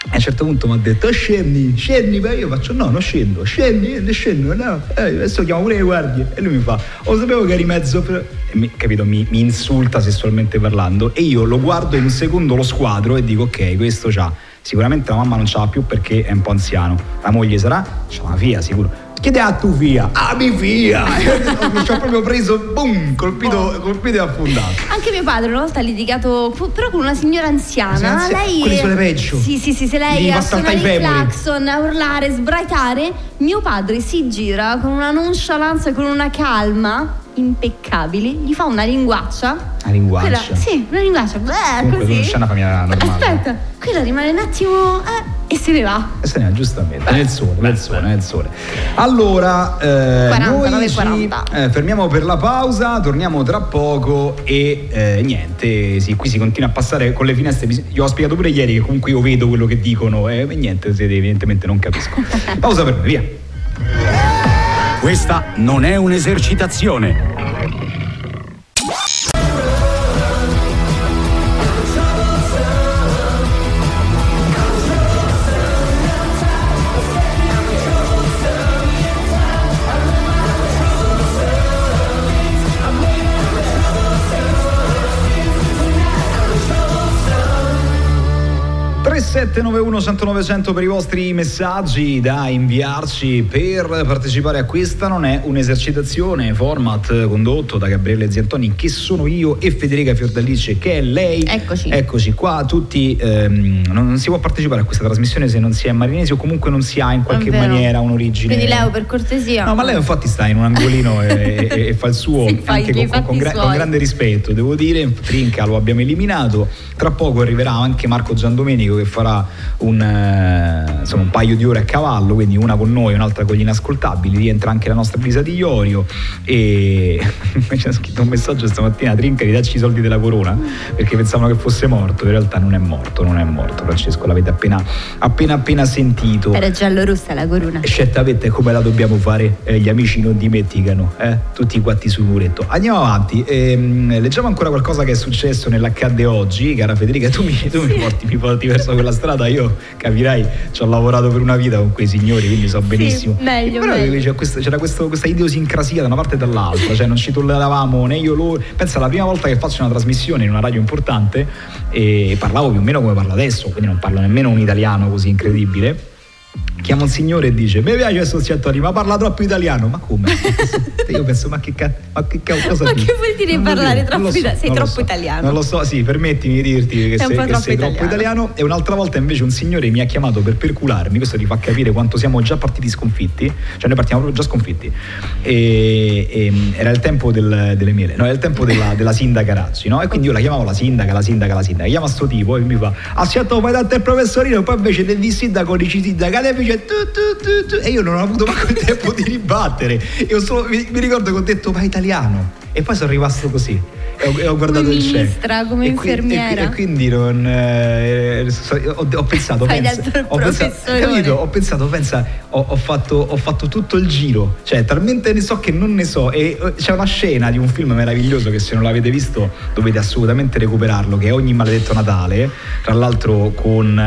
E a un certo punto mi ha detto scendi, scendi, beh io faccio no, non scendo, scendi, ne scendo, no, eh, adesso chiamo pure le guardie. E lui mi fa, oh sapevo che eri mezzo, per... e mi, capito, mi, mi insulta sessualmente parlando e io lo guardo in un secondo lo squadro e dico ok, questo c'ha, sicuramente la mamma non ce l'ha più perché è un po' anziano, la moglie sarà, c'ha una figlia sicuro. Chiede a tu via, ah mi via! mi ci ho proprio preso, boom, colpito, colpito e affondato. Anche mio padre una volta ha litigato però con una signora anziana. Signora anziana, lei quelli sono peggio. Sì, sì, sì, se lei Gli a fa saltare suonare i il clacson, a urlare, sbraitare, mio padre si gira con una nonchalance e con una calma impeccabili, gli fa una linguaccia. Una linguaccia. Quella- sì, una linguaccia. Beh, Comunque così. non c'è una famiglia normale. Aspetta, quella rimane un attimo eh, e se ne va. E se ne va giustamente, nel sole, nel sole, nel sole. Allora, eh, 49, noi ci, 40. eh, fermiamo per la pausa, torniamo tra poco e eh, niente, sì, qui si continua a passare con le finestre. Io ho spiegato pure ieri che comunque io vedo quello che dicono eh, e niente, se evidentemente non capisco. Pausa per me, via. Questa non è un'esercitazione. 3791 100 per i vostri messaggi da inviarci per partecipare a questa non è un'esercitazione format condotto da Gabriele Ziantoni che sono io e Federica Fiordalice che è lei Eccoci. eccoci qua tutti ehm, non, non si può partecipare a questa trasmissione se non si è marinesi o comunque non si ha in qualche maniera un'origine Quindi Leo per cortesia. No, ma lei infatti sta in un angolino e, e- e fa il suo Sì, anche con, fatti con gra- con grande rispetto, devo dire. Trinca lo abbiamo eliminato. Tra poco arriverà anche Marco Giandomenico che farà un, eh, insomma, un paio di ore a cavallo, quindi una con noi e un'altra con gli inascoltabili. Rientra anche la nostra Brisa di Iorio. E ci ha scritto un messaggio stamattina: Trinca, ridacci i soldi della corona perché pensavano che fosse morto. In realtà non è morto, non è morto. Francesco, l'avete appena, appena, appena sentito. Era giallo-rossa la corona. Certamente come la dobbiamo fare? Eh, gli amici non dimenticano, eh? tutti quatti sul muretto. Andiamo avanti, ehm, leggiamo ancora qualcosa che è successo nell'accadde oggi, cara Federica, tu, mi, tu mi, porti, mi porti verso quella strada, io capirai, ci ho lavorato per una vita con quei signori, quindi so benissimo. meglio, Però meglio. questo- c'era questo- questa idiosincrasia da una parte e dall'altra, cioè non ci tolleravamo né io loro. Pensa la prima volta che faccio una trasmissione in una radio importante e parlavo più o meno come parlo adesso, quindi non parlo nemmeno un italiano così incredibile. Chiama un signore e dice: Mi piace questo Ziantoni, ma parla troppo italiano. Ma come? Io penso, ma che, ca- ma che ca- cosa Ma che vuol dire Non parlare dico, troppo non lo so, ita- sei troppo so. italiano. Non lo so, sì, permettimi di dirti che, Sei che troppo sei troppo italiano. italiano. E un'altra volta invece un signore mi ha chiamato per percularmi. Questo ti fa capire quanto siamo già partiti sconfitti. Cioè, noi partiamo proprio già sconfitti. E, e, era il tempo del- delle mele, no, era il tempo della, della sindaca Razzi, no? E quindi io la chiamavo la sindaca, la sindaca, la sindaca. Chiama sto tipo e mi fa: Aspetta, fai tanto il professorino, poi invece del di sindaco dici sindaca, e dice tu, tu, tu, tu. E io non ho avuto manco il tempo di ribattere. Io solo, mi, mi ricordo che ho detto ma italiano. E poi sono rimasto così. E ho, e ho guardato Come il cielo. ministra, come E qui- e qui- infermiera. E, quindi non. eh, so- ho, ho pensato, pensa, il ho pensato, capito? Ho pensato, pensa, ho, ho fatto, ho fatto tutto il giro, cioè talmente ne so che non ne so. E eh, c'è una scena di un film meraviglioso che se non l'avete visto dovete assolutamente recuperarlo, che è Ogni maledetto Natale, tra l'altro con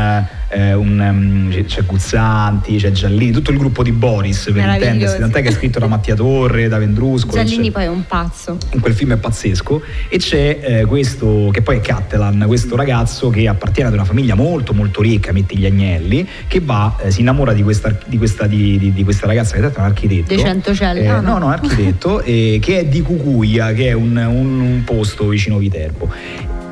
eh, un, ehm, c'è- Guzzanti, c'è Giallini, tutto il gruppo di Boris per intendersi, tant'è che è scritto da Mattia Torre, da Vendrusco. Giallini poi è un pazzo. in quel film è pazzesco e c'è eh, questo che poi è Cattelan questo ragazzo che appartiene ad una famiglia molto molto ricca metti gli agnelli che va eh, si innamora di questa, di questa, di- di- questa ragazza che è un architetto Dei Centocelli. Eh, Ah, no no. architetto che è di Cucuia che è un, un- un posto vicino Viterbo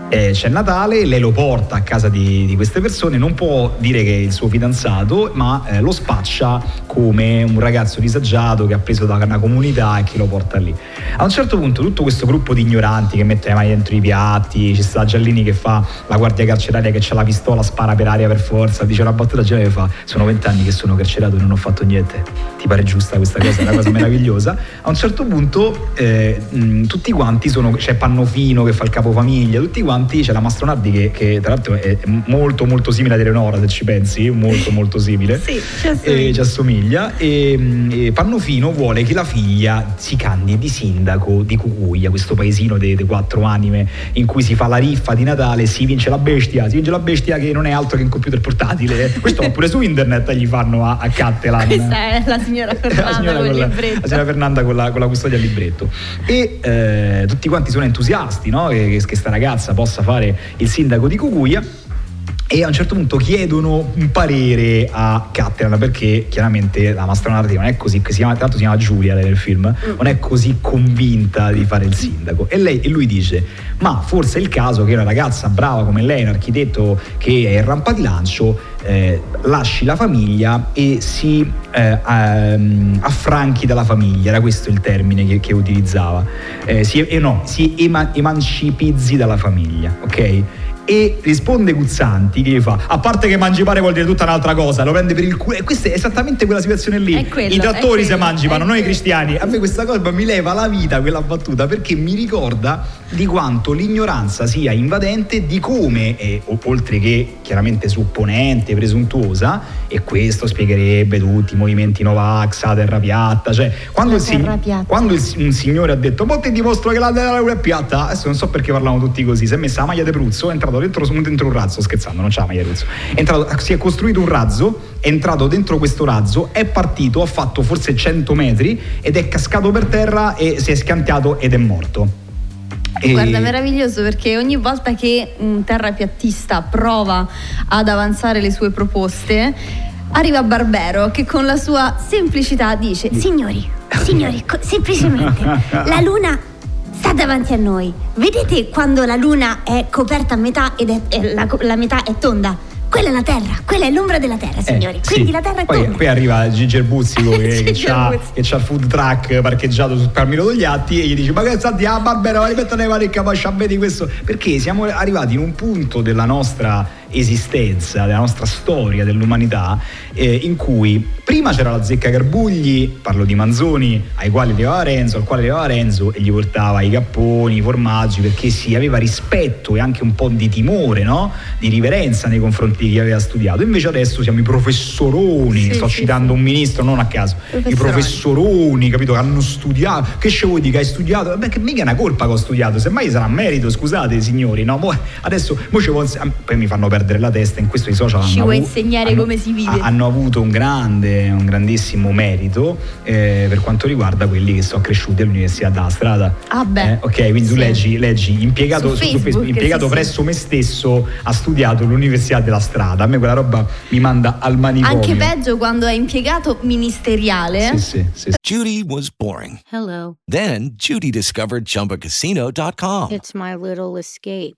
Eh, c'è Natale, lei lo porta a casa di, di queste persone, non può dire che è il suo fidanzato, ma eh, lo spaccia come un ragazzo disagiato che ha preso da una comunità e che lo porta lì. A un certo punto tutto questo gruppo di ignoranti che mette le mani dentro i piatti, ci sta Giallini che fa la guardia carceraria che ha la pistola, spara per aria per forza, dice una battuta generale che fa sono vent'anni che sono carcerato e non ho fatto niente. Ti pare giusta questa cosa? È una cosa meravigliosa. A un certo punto eh, mh, tutti quanti sono, c'è Pannofino che fa il capofamiglia, tutti quanti, c'è la Mastronardi che, che tra l'altro è molto molto simile ad Eleonora se ci pensi, molto molto simile. Sì, ci assomiglia. E ci assomiglia e, mh, e Pannofino vuole che la figlia si candidi sindaco di Cucuglia, questo paesino dei quattro anime in cui si fa la riffa di Natale, si vince la bestia, si vince la bestia che non è altro che un computer portatile. Questo pure su internet gli fanno a, a Cattelan. Questa è la signora La Fernanda signora, con la, libretto. la signora Fernanda con la, con la custodia al libretto e eh, tutti quanti sono entusiasti no? che, che questa ragazza possa fare il sindaco di Cucuia e a un certo punto chiedono un parere a Cattelan perché chiaramente la Mastronardi non è così, che si chiama, l'altro si chiama Giulia nel film, non è così convinta di fare il sindaco. E, lei, e lui dice ma forse è il caso che una ragazza brava come lei, un architetto che è in rampa di lancio, eh, lasci la famiglia e si eh, ehm, affranchi dalla famiglia, era questo il termine che, che utilizzava, Eh, si, no, si ema- emancipizzi dalla famiglia, ok? E risponde Guzzanti che gli fa: A parte che emancipare vuol dire tutta un'altra cosa, lo prende per il culo. E questa è esattamente quella situazione lì. Quello, I trattori si è noi cristiani. A me questa cosa mi leva la vita quella battuta perché mi ricorda di quanto l'ignoranza sia invadente, di come, e, o- oltre che chiaramente supponente, presuntuosa, e questo spiegherebbe tutti i movimenti Novax, la terra piatta. Cioè, quando, il terra piatta. quando il un signore ha detto, ti dimostro che la terra è piatta, adesso non so perché parlavano tutti così, si è messa la maglia di Pruzzo, è entrato dentro, dentro un razzo, scherzando, non c'è la maglia di Pruzzo, è entrato- si è costruito un razzo, è entrato dentro questo razzo, è partito, ha fatto forse 100 metri ed è cascato per terra e si è schiantato ed è morto. E- Guarda, meraviglioso perché ogni volta che un terrapiattista prova ad avanzare le sue proposte, arriva Barbero che con la sua semplicità dice: Signori, signori, semplicemente la luna sta davanti a noi. Vedete quando la luna è coperta a metà ed è, e la, la metà è tonda? Quella è la Terra, quella è l'ombra della Terra, signori. Eh, Quindi sì. la Terra è poi, poi arriva Giger Buzzico che, che, c'ha, Buzzi. che c'ha il food truck parcheggiato sul Carmelo Togliatti e gli dice ma che sta a Barbero rimetto le mani in capaccia vedi questo perché siamo arrivati in un punto della nostra esistenza della nostra storia dell'umanità eh, in cui prima c'era la zecca Garbugli parlo di Manzoni ai quali arrivava Renzo al quale arrivava Renzo e gli portava i capponi i formaggi perché si aveva rispetto e anche un po' di timore no? di riverenza nei confronti di chi aveva studiato. Invece adesso siamo i professoroni Sì, sto sì, citando un ministro non a caso i Professoroni. capito che hanno studiato. Che ce vuoi dire che hai studiato? Vabbè, che mica è una colpa che ho studiato semmai sarà merito scusate signori no? Mo- adesso mo ci vuol- poi mi fanno perdere la testa in questo i social Ci hanno, vuoi avu- insegnare hanno- come si vive? ha- hanno avuto un grande un grandissimo merito eh, per quanto riguarda quelli che sono cresciuti all'università della strada Ah, beh. Eh, ok quindi tu Sì. leggi, leggi impiegato, Su su- su Facebook, Facebook, impiegato sì, sì. presso me stesso ha studiato all'università della strada a me quella roba mi manda al manicomio Anche peggio quando è impiegato ministeriale. sì, sì, sì, sì. Judy was boring. Hello. Then Judy discovered ChumbaCasino.com. It's my little escape.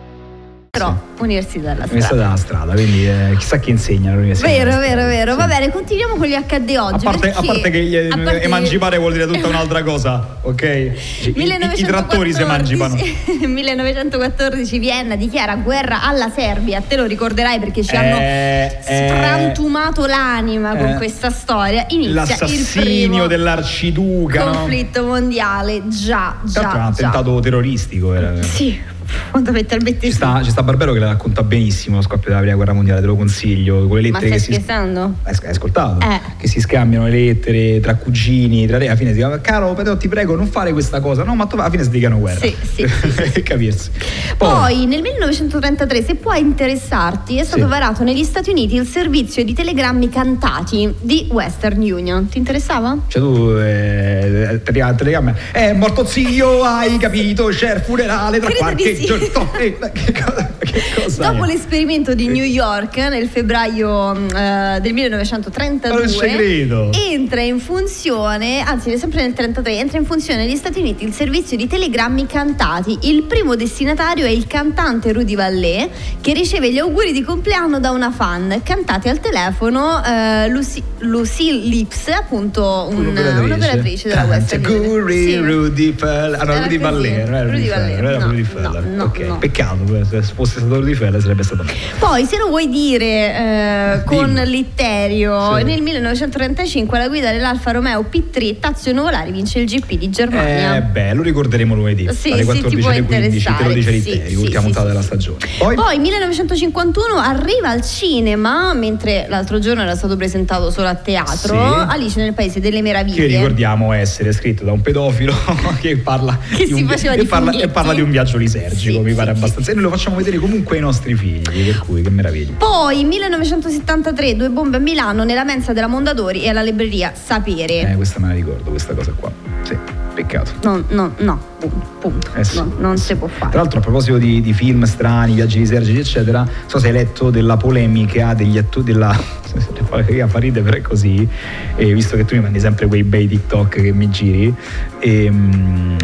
Però, università della Università strada. della strada, quindi eh, chissà chi insegna all'università. Vero, vero, vero. Sì. Va bene, continuiamo con gli HD A oggi. parte, a parte che gli- a parte- emancipare vuol dire tutta un'altra cosa, ok? I, i- i trattori si emancipano. 1914 Vienna dichiara guerra alla Serbia, te lo ricorderai perché ci hanno Eh, eh, frantumato l'anima con eh, questa storia. Inizia il L'assassinio dell'arciduca. no? conflitto mondiale, già, Tra l'altro è un già, già. attentato terroristico. Era. Sì, fondamentalmente Ci sì. sta, ci sta Barbero che la racconta benissimo lo scoppio della prima guerra mondiale, te lo consiglio. Quelle Ma lettere stai che si. scherzando? Hai hai ascoltato? Eh. Che si scambiano le lettere tra cugini, tra re, alla fine si chiama Caro però ti prego non fare questa cosa. No, ma alla fine si dicono guerra. Sì, sì, Per capirsi. Poi nel 1933, se può interessarti, è stato Sì. varato negli Stati Uniti il servizio di telegrammi cantati di Western Union. Ti interessava? Cioè tu eh, tele- telegramma è morto zio, hai capito? C'è il funerale tra Credo qualche di sì. giorno. No, eh, Dopo l'esperimento di New York nel febbraio mm, eh, del Ma non 1932 ci credo. entra in funzione, anzi sempre nel 1933, entra in funzione negli Stati Uniti il servizio di telegrammi cantati. Il primo destinatario è il cantante Rudy Vallée che riceve gli auguri di compleanno da una fan, cantati al telefono eh, Lucy- Lucille Lips, appunto un- un'operatrice della Western Union. Guri, Sì. Rudy Feller. Ah no, Era Rudy non era Rudy era no, no, Feller. no, peccato, se fosse stato Rudy Feller sarebbe stato meglio. Poi, se lo vuoi dire eh, con. Litterio, Sì. nel 1935 alla guida dell'Alfa Romeo P3 Tazio Nuvolari vince il GP di Germania. Eh beh, lo ricorderemo lunedì, Sì, alle sì, ti può 14 alle 15, te lo dice. Litterio, Sì, l'ultima sì, puntata della stagione. Poi, Poi 1951 arriva al cinema, mentre l'altro giorno era stato presentato solo a teatro. Alice nel Paese delle che Meraviglie. ricordiamo essere scritto da un pedofilo che parla, Che di si un, faceva che di parla, e parla di un viaggio lisergico, mi pare abbastanza. E noi lo facciamo vedere comunque ai nostri figli, per cui che meraviglia. Poi 1973 due bombe a Milano nella mensa della Mondadori e alla libreria Sapere. Eh, questa me la ricordo, questa cosa qua. Sì, peccato. No, no, no, punto. Eh sì. No, non si può fare. Tra l'altro, a proposito di, di film strani, viaggi lisergici, eccetera, non so se hai letto della polemica degli attori della. che fa ridere, però è così. E visto che tu mi mandi sempre quei bei TikTok che mi giri, ehm,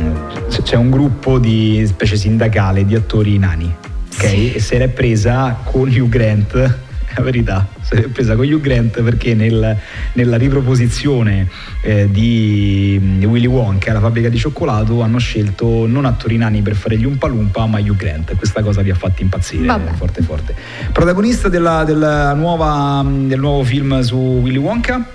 c- c'è un gruppo di specie sindacale di attori nani. Ok? E se l'è presa con Hugh Grant la verità, si è presa con Hugh Grant perché nel- nella riproposizione eh, di di Willy Wonka, la fabbrica di cioccolato, hanno scelto non attori nani per fare gli Umpa Lumpa, ma Hugh Grant. Questa cosa li ha fatti impazzire Vabbè. forte forte. Protagonista della- della nuova- del nuovo film su Willy Wonka?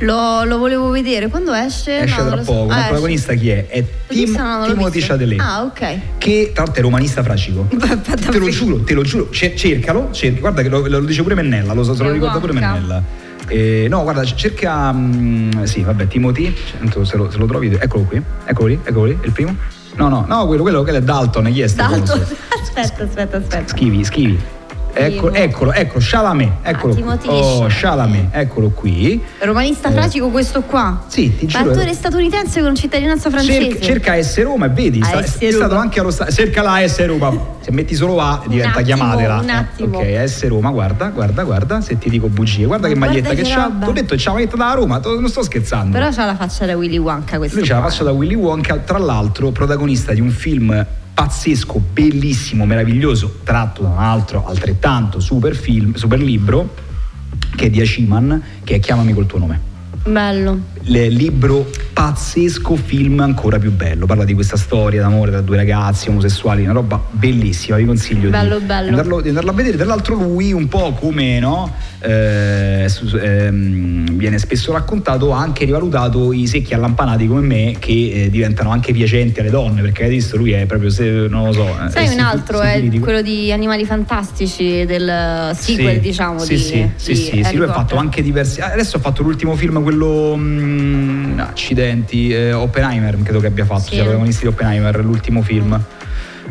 Lo, lo volevo vedere. Quando esce? Esce No, tra lo so. poco. Ah, Il protagonista chi è? È Tim, Timothy. Chalamet. Ah, ok. Che tra l'altro è romanista fracico. te lo giuro, te lo giuro. Ce- cercalo, cerca- guarda che lo, lo dice pure Mennella, lo, so- se lo ricorda pure. Mennella. Eh, no, guarda, cerca. mm, sì, vabbè, Timothy. Tanto Se lo, se lo trovi, eccolo qui. Eccolo lì, eccolo lì, il primo. No, no, no, quello, quello, quello è Dalton, chi è Dalton. Aspetta, aspetta, aspetta. Schivi, schivi. Ecco, eccolo, ecco, Chalamet, eccolo qui. Timothy Oh, Chalamet. Eccolo qui. Romanista Eh. questo qua. Sì, ti giuro. Attore statunitense con cittadinanza francese. Cerca, cerca S Roma e vedi, sta- è stato anche allo stadio. Cerca la S Roma. Se metti solo A diventa attimo, chiamatela. un Eh, attimo. ok, S Roma, guarda, guarda, guarda, se ti dico bugie. Guarda che Guarda maglietta che che c'ha. Ti ho detto c'ha la maglietta da Roma, non sto scherzando. Però c'ha la faccia da Willy Wonka questo. Lui ce la faccia da Willy Wonka, tra l'altro protagonista di un film pazzesco, bellissimo, meraviglioso, tratto da un altro altrettanto super film, super libro, che è di Aciman, che è Chiamami col tuo nome. Bello. Libro pazzesco, film ancora più bello. Parla di questa storia d'amore tra due ragazzi omosessuali, una roba bellissima. Vi consiglio Bello, di, bello. Andarlo, di andarlo a vedere. Tra l'altro, lui, un po' come no, eh, su- ehm, viene spesso raccontato, ha anche rivalutato i secchi allampanati come me, che eh, diventano anche piacenti alle donne. Perché hai visto, lui è proprio, se, non lo so. eh, Sai, un altro è sifilitico. quello di Animali Fantastici del sequel, Sì, diciamo. sì, di, sì, sì, di sì, sì, Harry lui ha fatto anche diversi. Adesso ha fatto l'ultimo film, quello. Mm, accidenti, eh, Oppenheimer, credo che abbia fatto, Sì. sia protagonisti di Oppenheimer, l'ultimo film.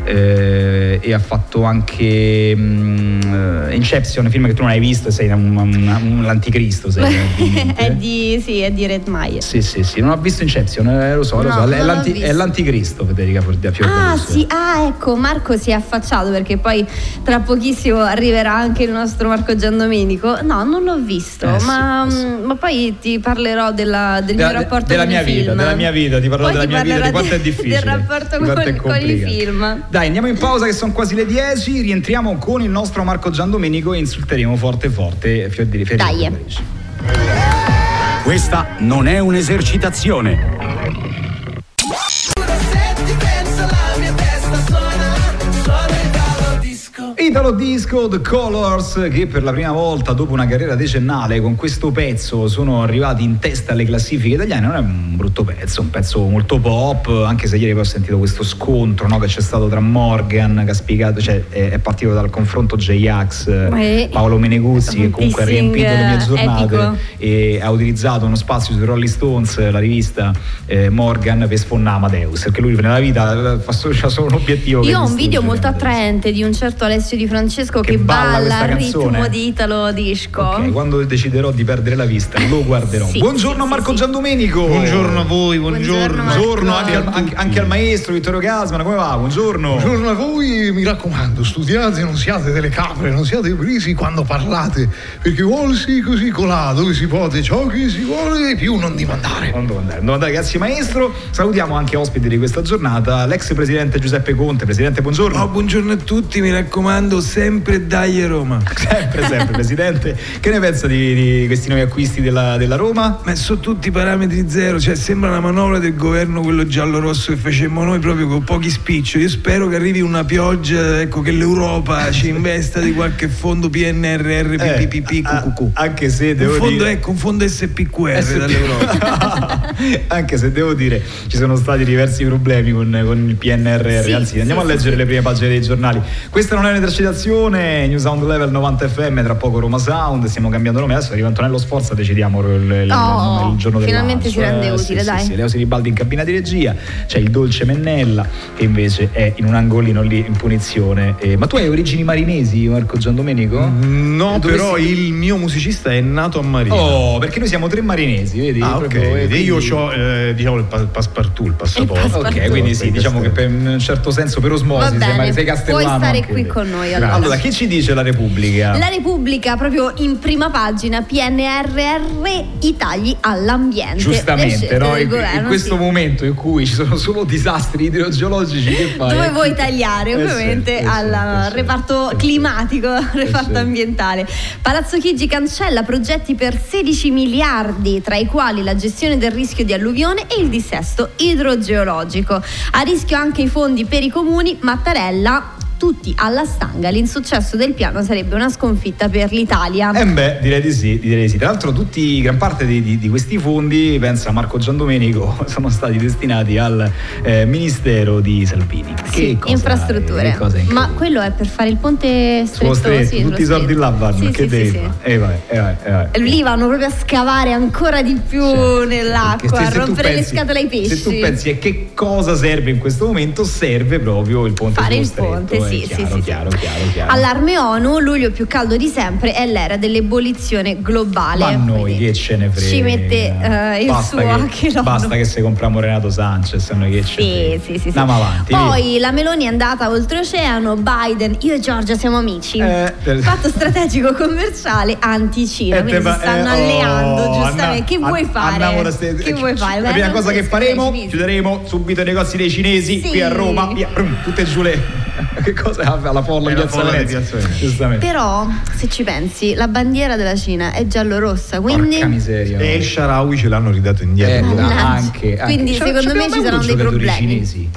Eh, e ha fatto anche mm, eh, Inception, un film che tu non hai visto, sei un, un- un- l'anticristo. Sei, è di, sì, è di Red Meyer. Sì, sì, sì, non ho visto Inception, eh, lo so, lo No, so, è, l'anti- è l'anticristo Federica Fior- Ah sì, ah ecco, Marco si è affacciato perché poi tra pochissimo arriverà anche il nostro Marco Giandomenico. No, non l'ho visto, Eh sì, ma, mm, ma poi ti parlerò della- del Della- mio rapporto della con mia i vita, film. della mia vita, ti parlerò Poi della ti mia vita, di quanto è difficile. Del rapporto con, con i film. Dai, andiamo in pausa che sono quasi le 10, rientriamo con il nostro Marco Giandomenico e insulteremo forte forte Fiordiri Federico Dai. Questa non è un'esercitazione. Italo Disco The Colors che per la prima volta dopo una carriera decennale con questo pezzo sono arrivati in testa alle classifiche italiane non è un brutto pezzo, un pezzo molto pop anche se ieri poi ho sentito questo scontro no, che c'è stato tra Morgan che ha spiegato, cioè è, è partito dal confronto J-Ax Eh, Paolo Meneguzzi che comunque ha riempito le mie giornate epico. e ha utilizzato uno spazio sui Rolling Stones la rivista eh, Morgan per sfonnare Amadeus perché lui nella vita eh, fa solo, un obiettivo Io ho un video molto attraente di un certo Alessio Di Francesco che, Che balla al canzone. ritmo di Italo Disco. Ok, quando deciderò di perdere la vista lo guarderò. Sì, buongiorno sì, Marco sì. Giandomenico. Buongiorno a voi, buongiorno. Buongiorno anche al, anche- anche al maestro Vittorio Gasman, come va? Buongiorno. Buongiorno a voi, mi raccomando, studiate, non siate delle capre, non siate brisi quando parlate, perché volsi così colà, dove si può, ciò che si vuole, più non dimandare. Non devo andare, non devo andare, grazie maestro. Salutiamo anche ospiti di questa giornata, l'ex presidente Giuseppe Conte. Presidente, buongiorno. Oh, buongiorno a tutti, mi raccomando, sempre dai Roma. Sempre, sempre, presidente. Che ne pensa di, di questi nuovi acquisti della, della Roma? Ma sono tutti parametri zero, cioè sembra una manovra del governo quello giallo-rosso che facemmo noi proprio con pochi spiccioli. Io spero che arrivi una pioggia, ecco che l'Europa ci investa di qualche fondo PNRR, Eh, PPP, a- QQQ. Anche se Un devo fondo, dire... ecco, un fondo SPQR SP. dall'Europa. Anche se devo dire ci sono stati diversi problemi con, con il PNRR. Sì, Anzi, andiamo sì, a leggere sì, le prime pagine dei giornali. Questa non è un'esercitazione, New Sound Level 90 FM, tra poco Roma Sound. Stiamo cambiando nome. Adesso arriva Antonello Sforza, decidiamo il, Oh, il giorno del finalmente si rende Eh, utile, sì, dai. Sì, sì. Leo Siribaldi in cabina di regia. C'è il dolce Mennella che invece è in un angolino lì in punizione. Eh, ma tu hai origini marinesi, Marco Giandomenico? No, Dove però si- il mio musicista è nato a Marina. Oh, perché noi siamo tre marinesi, vedi? Ah, ok. Proprio, eh, Vedi, Io quindi- ho diciamo il pa- passepartout, il passaporto. Ok, quindi sì, diciamo che per in un certo senso per osmosi Va sei, bene, sei puoi stare qui con con noi. Allora. Allora, che ci dice la Repubblica? La Repubblica, proprio in prima pagina, PNRR, i tagli all'ambiente. Giustamente, no? in, governo, in questo sì. momento in cui ci sono solo disastri idrogeologici, che fai? Dove vuoi tagliare? Eh Ovviamente eh sì, al eh sì. reparto climatico, reparto sì. ambientale. Palazzo Chigi cancella progetti per 16 miliardi, tra i quali la gestione del rischio di alluvione e il dissesto idrogeologico. A rischio anche i fondi per i comuni, Mattarella. Tutti alla stanga, l'insuccesso del piano sarebbe una sconfitta per l'Italia. Eh beh, direi di sì, direi di sì. Tra l'altro tutti, gran parte di, di- di questi fondi, pensa Marco Giandomenico, sono stati destinati al eh, Ministero di Salvini. Sì, cosa- infrastrutture. cosa Ma quello è per fare il ponte stretto, stretto, sì, tutti i soldi là vanno, Sì, che sì, sì, fare? Eh, vai, eh, vai, eh, vai. sì. Lì vanno proprio a scavare ancora di più nell'acqua, Che a se- se tu rompere pensi- le scatole ai pesci. Se tu pensi a che cosa serve in questo momento, serve proprio il ponte Fare sullo il stretto, ponte, eh, sì, sì, chiaro, sì, sì. chiaro, chiaro, chiaro. Allarme ONU, luglio più caldo di sempre è l'era dell'ebollizione globale. Ma a noi che ce ne frega? Ci mette eh, il Basta suo che- anche. Basta che se compriamo Renato Sanchez, noi che ce ne Sì, sì. Andiamo avanti. via. Poi la Meloni è andata oltreoceano, Biden, io e Giorgia siamo amici. Eh, Patto strategico commerciale anti-Cina, Eh, quindi si stanno eh, alleando, oh, giustamente. anna- che vuoi an- fare? andiamo ste- che vuoi fare? La prima cosa che faremo, chiuderemo subito i negozi dei cinesi qui a Roma, via, tutte giù le. che cosa folla di la Piazza folla di? Piazza Venezia. Giustamente. Però, se ci pensi, la bandiera della Cina è giallo-rossa, quindi. Porca miseria. E il Sharawi ce l'hanno ridato indietro. Eh, Mannaggia. anche, anche. Quindi, Ci- secondo me ci saranno dei giocatori problemi. cinesi.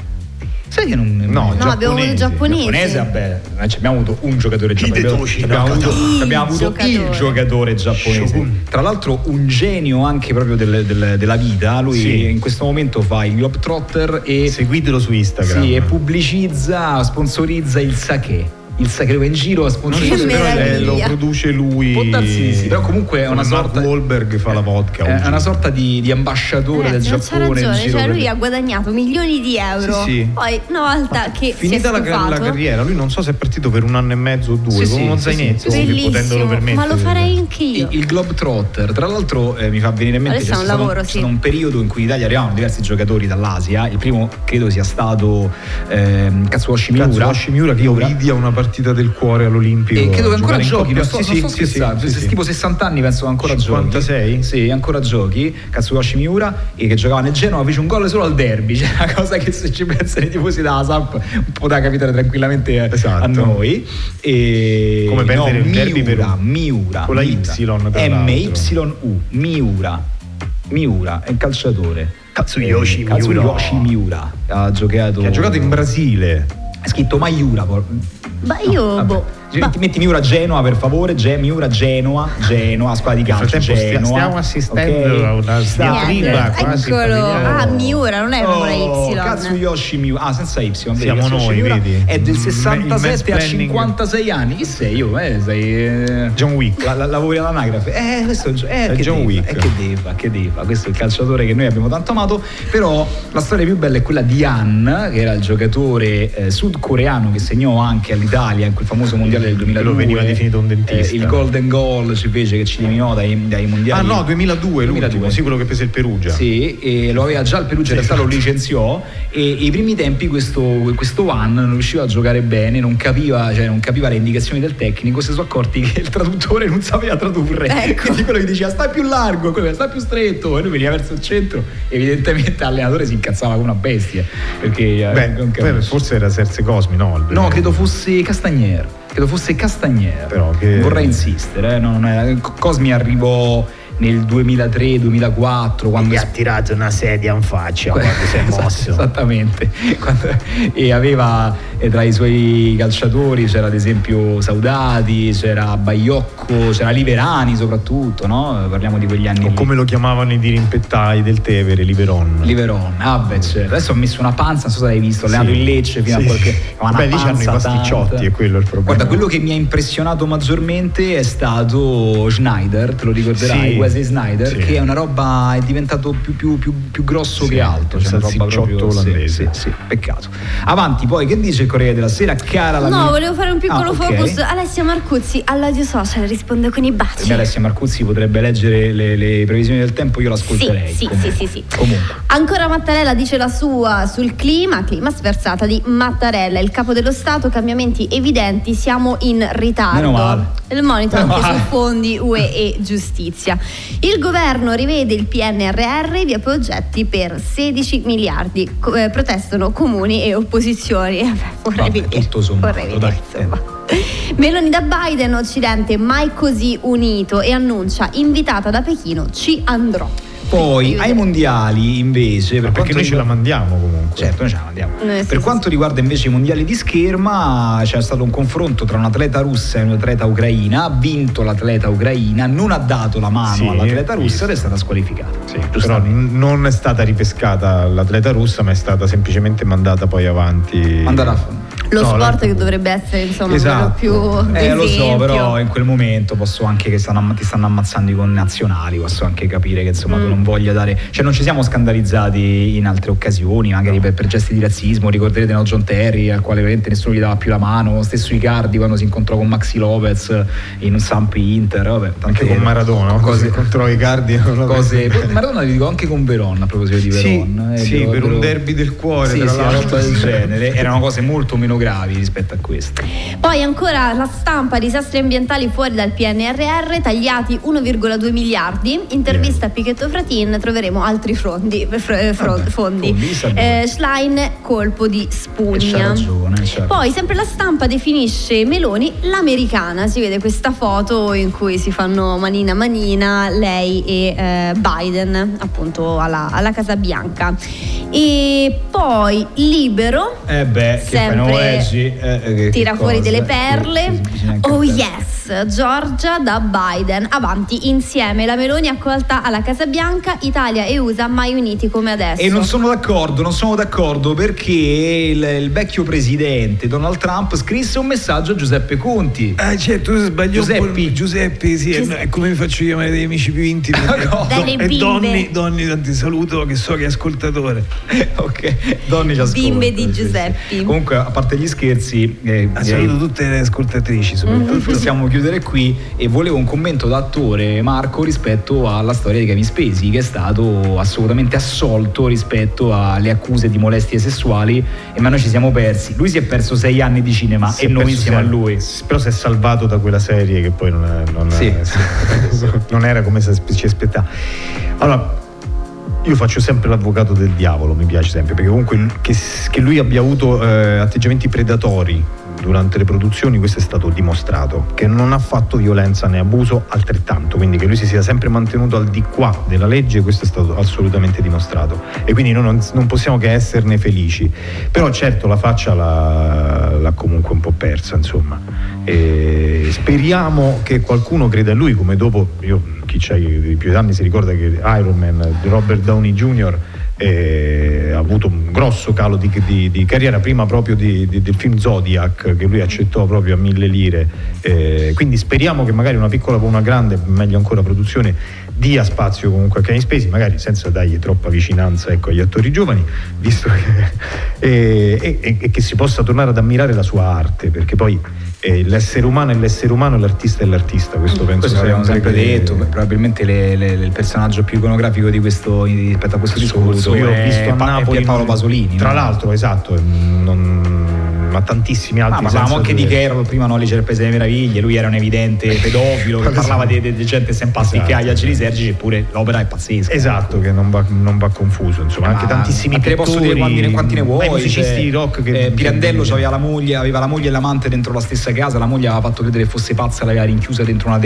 Sai che non. No, No, abbiamo avuto giapponesi. Giapponese, vabbè, noi ci abbiamo avuto un giocatore giapponese. Abbiamo avuto, Il abbiamo avuto il giocatore. giocatore giapponese. Tra l'altro, un genio anche proprio del- del- della vita. Lui Sì. in questo momento fa il Globetrotter e, Seguitelo su Instagram. sì, e pubblicizza, sponsorizza il sake. Il va in giro a sponsorizzare. però eh, lo produce lui. Può darsi di sì, però comunque è una Come Mark sorta- Wahlberg fa la vodka. È oggi. una sorta di, di ambasciatore del non c'ha Giappone in ragione, giro cioè per- lui ha guadagnato milioni di euro. Sì, sì. Poi, una volta che Finita si la, è la carriera, lui non so se è partito per un anno e mezzo o due, Sì, con uno sì, zainetto, sì, potendolo permettere. ma lo farei anch'io. Il, il Globetrotter, tra l'altro eh, mi fa venire in mente Adesso c'è è un stato, lavoro, c'è stato un periodo in cui in Italia arrivavano diversi giocatori dall'Asia. Il primo credo sia stato ehm, Katsuoshi Miura. Katsuyoshi Miura che io vidi a una partita del cuore all'Olimpico. E credo che ancora giochi, non sto, Sì, non sto sì, scherzando, sì, sì. tipo 60 anni penso ancora 56? giochi. Sì, ancora giochi. Katsuyoshi Miura e che giocava nel Genoa fece un gol solo al derby, cioè una cosa che se ci pensano i tifosi della SAP un po' da capitare tranquillamente a- a Esatto. noi. E Come perdere no, il derby per- Miura, Miura, con la Miura. Y, l'altro. M-Y-U, Miura. Miura è un calciatore. Katsuyoshi Eh, Miura. Katsuyoshi Miura. Ha giocato Che ha giocato in Brasile. È scritto Maiura. por- Ma io, Vabbè. boh. Ma- Metti Miura Genoa per favore, Ge- Miura Genoa, Genoa, squadra di calcio Genoa. stiamo assistendo ok? a una diatriba quasi eccolo. Ah, Miura, non è una Oh, Y. Katsuyoshi Miura, ah senza Y, vedi, Siamo Katsuyoshi noi, Miura vedi? È del Il 67 a mansplaining. 56 anni. Chi sei io? Eh, sei eh, John Wick. la, la- lavori all'anagrafe. Eh, questo è, È John Wick. Eh, che deve, che deve. Questo è il calciatore che noi abbiamo tanto amato. Però la storia più bella è quella di Han, che era il giocatore eh, sudcoreano che segnò anche all'Italia in quel famoso mondiale del 2002. Quello veniva definito un dentista. Eh, il golden goal ci fece che ci eliminò dai, dai mondiali. Ah no, 2002, l'ultimo, sì, quello che prese il Perugia. Sì, e lo aveva già il Perugia, in realtà lo licenziò e i primi tempi questo, questo One non riusciva a giocare bene, non capiva, cioè, non capiva le indicazioni del tecnico, si sono accorti che il traduttore non sapeva tradurre. Ecco. Quindi quello gli diceva stai più largo, quello stai più stretto e lui veniva verso il centro. Evidentemente l'allenatore si incazzava come una bestia. Perché eh, Beh, beh, forse era Serse Cosmi, no? No, credo fosse Castagnier. Credo fosse Castagnier. Però che- Vorrei insistere, eh, no, non è- Cosmi arrivò nel 2003-2004 quando Gli ha tirato una sedia in faccia quando si è Esatto, mosso. Esattamente. Quando- e aveva eh, tra i suoi calciatori c'era ad esempio Saudati, c'era Baiocco, c'era Liverani soprattutto, no? Parliamo di quegli anni. O lì. come lo chiamavano i dirimpettai del Tevere, Liveron. Liveron, ah beh, certo. adesso ha messo una panza, non so se l'hai visto, ha allenato Sì. in Lecce fino Sì. a qualche. ma una Beh, lì c'hanno i pasticciotti, tanta. è quello il problema. Guarda, quello che mi ha impressionato maggiormente è stato Schneider, te lo ricorderai, Sì, Wesley Snyder, Sì. che è una roba, è diventato più, più- più- più grosso Sì, che altro. il Cioè una roba proprio sì, olandese. Sì, sì, peccato. Avanti, poi che dice il Corriere della Sera? Cara la No, mia- volevo fare un piccolo Ah, ok. focus. Alessia Marcuzzi all'audio social risponde con i baci. me Alessia Marcuzzi potrebbe leggere le, le previsioni del tempo, io l'ascolterei. Sì, sì, sì, sì, sì. Comunque. Ancora Mattarella dice la sua sul clima, clima sferzata di Mattarella, il capo dello Stato, cambiamenti evidenti, siamo in ritardo. Meno male. Il monito Meno anche male. su fondi UE e giustizia. Il governo rivede il PNRR via progetti per 16 miliardi. Eh, protestano comuni e opposizioni. Beh, Vorrei Vabbè, vedere. tutto sommato, vorrei dai. insomma. Meloni da Biden, Occidente mai così unito e annuncia invitata da Pechino, ci andrò. Poi ai mondiali invece, per Perché noi ce la mandiamo comunque. Certo, noi ce la mandiamo. Eh, sì, per sì, quanto riguarda invece i mondiali di scherma, c'è stato un confronto tra un'atleta russa e un'atleta ucraina. Ha vinto l'atleta ucraina, non ha dato la mano Sì, all'atleta russa ed è stata squalificata. Sì, però non è stata ripescata l'atleta russa, ma è stata semplicemente mandata poi avanti. Mandata a Lo No, sport la- che dovrebbe essere insomma Esatto. quello più Eh, lo so, però in quel momento posso anche che stanno, ti stanno ammazzando i connazionali, posso anche capire che insomma tu Mm. non voglia dare. Cioè, non ci siamo scandalizzati in altre occasioni, magari per, per gesti di razzismo. Ricorderete no, John Terry, al quale veramente nessuno gli dava più la mano. Lo stesso Icardi quando si incontrò con Maxi Lopez in Samp Inter. Vabbè, Anche con Maradona, cose. contro i Cardi. Cose, Maradona li dico anche con Veron a proposito di Sì, Veron. eh, sì, per un derby del cuore, Sì, tra sì, roba del genere. Erano cose molto meno gravi rispetto a queste. Poi ancora la stampa, disastri ambientali fuori dal PNRR, tagliati 1,2 miliardi. Intervista a Pichetto Fratin, troveremo altri frondi, fr- eh, fro- Vabbè, fondi. Eh, Schlein, colpo di spugna. ragione. Poi sempre la stampa definisce Meloni l'americana, si vede questa foto in cui si fanno manina manina lei e eh, Biden appunto alla, alla Casa Bianca. E poi Libero Eh beh, Sempre leggi? Eh, eh, che- tira fuori delle perle. Oh yes, Georgia da Biden, avanti insieme. La Meloni accolta alla Casa Bianca, Italia e USA mai uniti come adesso. E non sono d'accordo, non sono d'accordo perché il, il vecchio presidente Donald Trump scrisse un messaggio a Giuseppe Conti. Ah, certo, tu sbagli un po'. Giuseppi. Giuseppe, sì, è- è come mi faccio chiamare degli amici più intimi. No. Dalle e Donny, tanti saluto che so che è ascoltatore. ok, Donny ci ascolta. Bimbe di sì, sì. Giuseppi. Comunque, a parte gli scherzi, eh, Ah, saluto tutte le ascoltatrici, soprattutto. possiamo chiudere qui e volevo un commento da attore Marco rispetto alla storia di Kevin Spacey che è stato assolutamente assolto rispetto alle accuse di molestie sessuali e ma noi ci siamo persi lui si è perso sei anni di cinema Si e è noi insieme a lui Però si è salvato da quella serie che poi non, è- non, Sì. non era come si ci aspettava. Allora, io faccio sempre l'avvocato del diavolo, mi piace sempre, perché comunque che, che lui abbia avuto eh, atteggiamenti predatori durante le produzioni, questo è stato dimostrato, che non ha fatto violenza né abuso altrettanto, quindi che lui si sia sempre mantenuto al di qua della legge, questo è stato assolutamente dimostrato. E quindi non, non possiamo che esserne felici. Però certo la faccia l'ha, l'ha comunque un po' persa, insomma. E speriamo che qualcuno creda in lui, come dopo, io, chi c'ha i più anni si ricorda che Iron Man di Robert Downey Jr. eh, ha avuto un grosso calo di, di- di carriera prima proprio di- del film Zodiac che lui accettò proprio a mille lire. Eh, quindi speriamo che magari una piccola o una grande meglio ancora produzione dia spazio comunque a Kevin Spacey magari senza dargli troppa vicinanza ecco, agli attori giovani visto che, e, e- e- che si possa tornare ad ammirare la sua arte perché poi eh, l'essere umano è l'essere umano l'artista è l'artista questo penso questo l'abbiamo sempre che- detto probabilmente le- le- il personaggio più iconografico di questo rispetto a questo discorso io ho visto a Pa- Napoli Pierpaolo Pasolini tra no? l'altro esatto non- ma tantissimi altri Ah, ma parlavamo anche di Carol prima no, Alice del Paese delle Meraviglie lui era un evidente pedofilo che Esatto. parlava di, di- di gente simpatica Esatto. agli agili sergici eppure l'opera è pazzesca. Esatto, che non va, non va confuso, insomma, Ma anche tantissimi ma te ne posso dire pittori, quanti ne, quanti ne vuoi i musicisti cioè, di rock che eh, Pirandello che- aveva la moglie aveva la moglie e l'amante dentro la stessa casa la moglie aveva fatto credere che fosse pazza l'aveva rinchiusa dentro una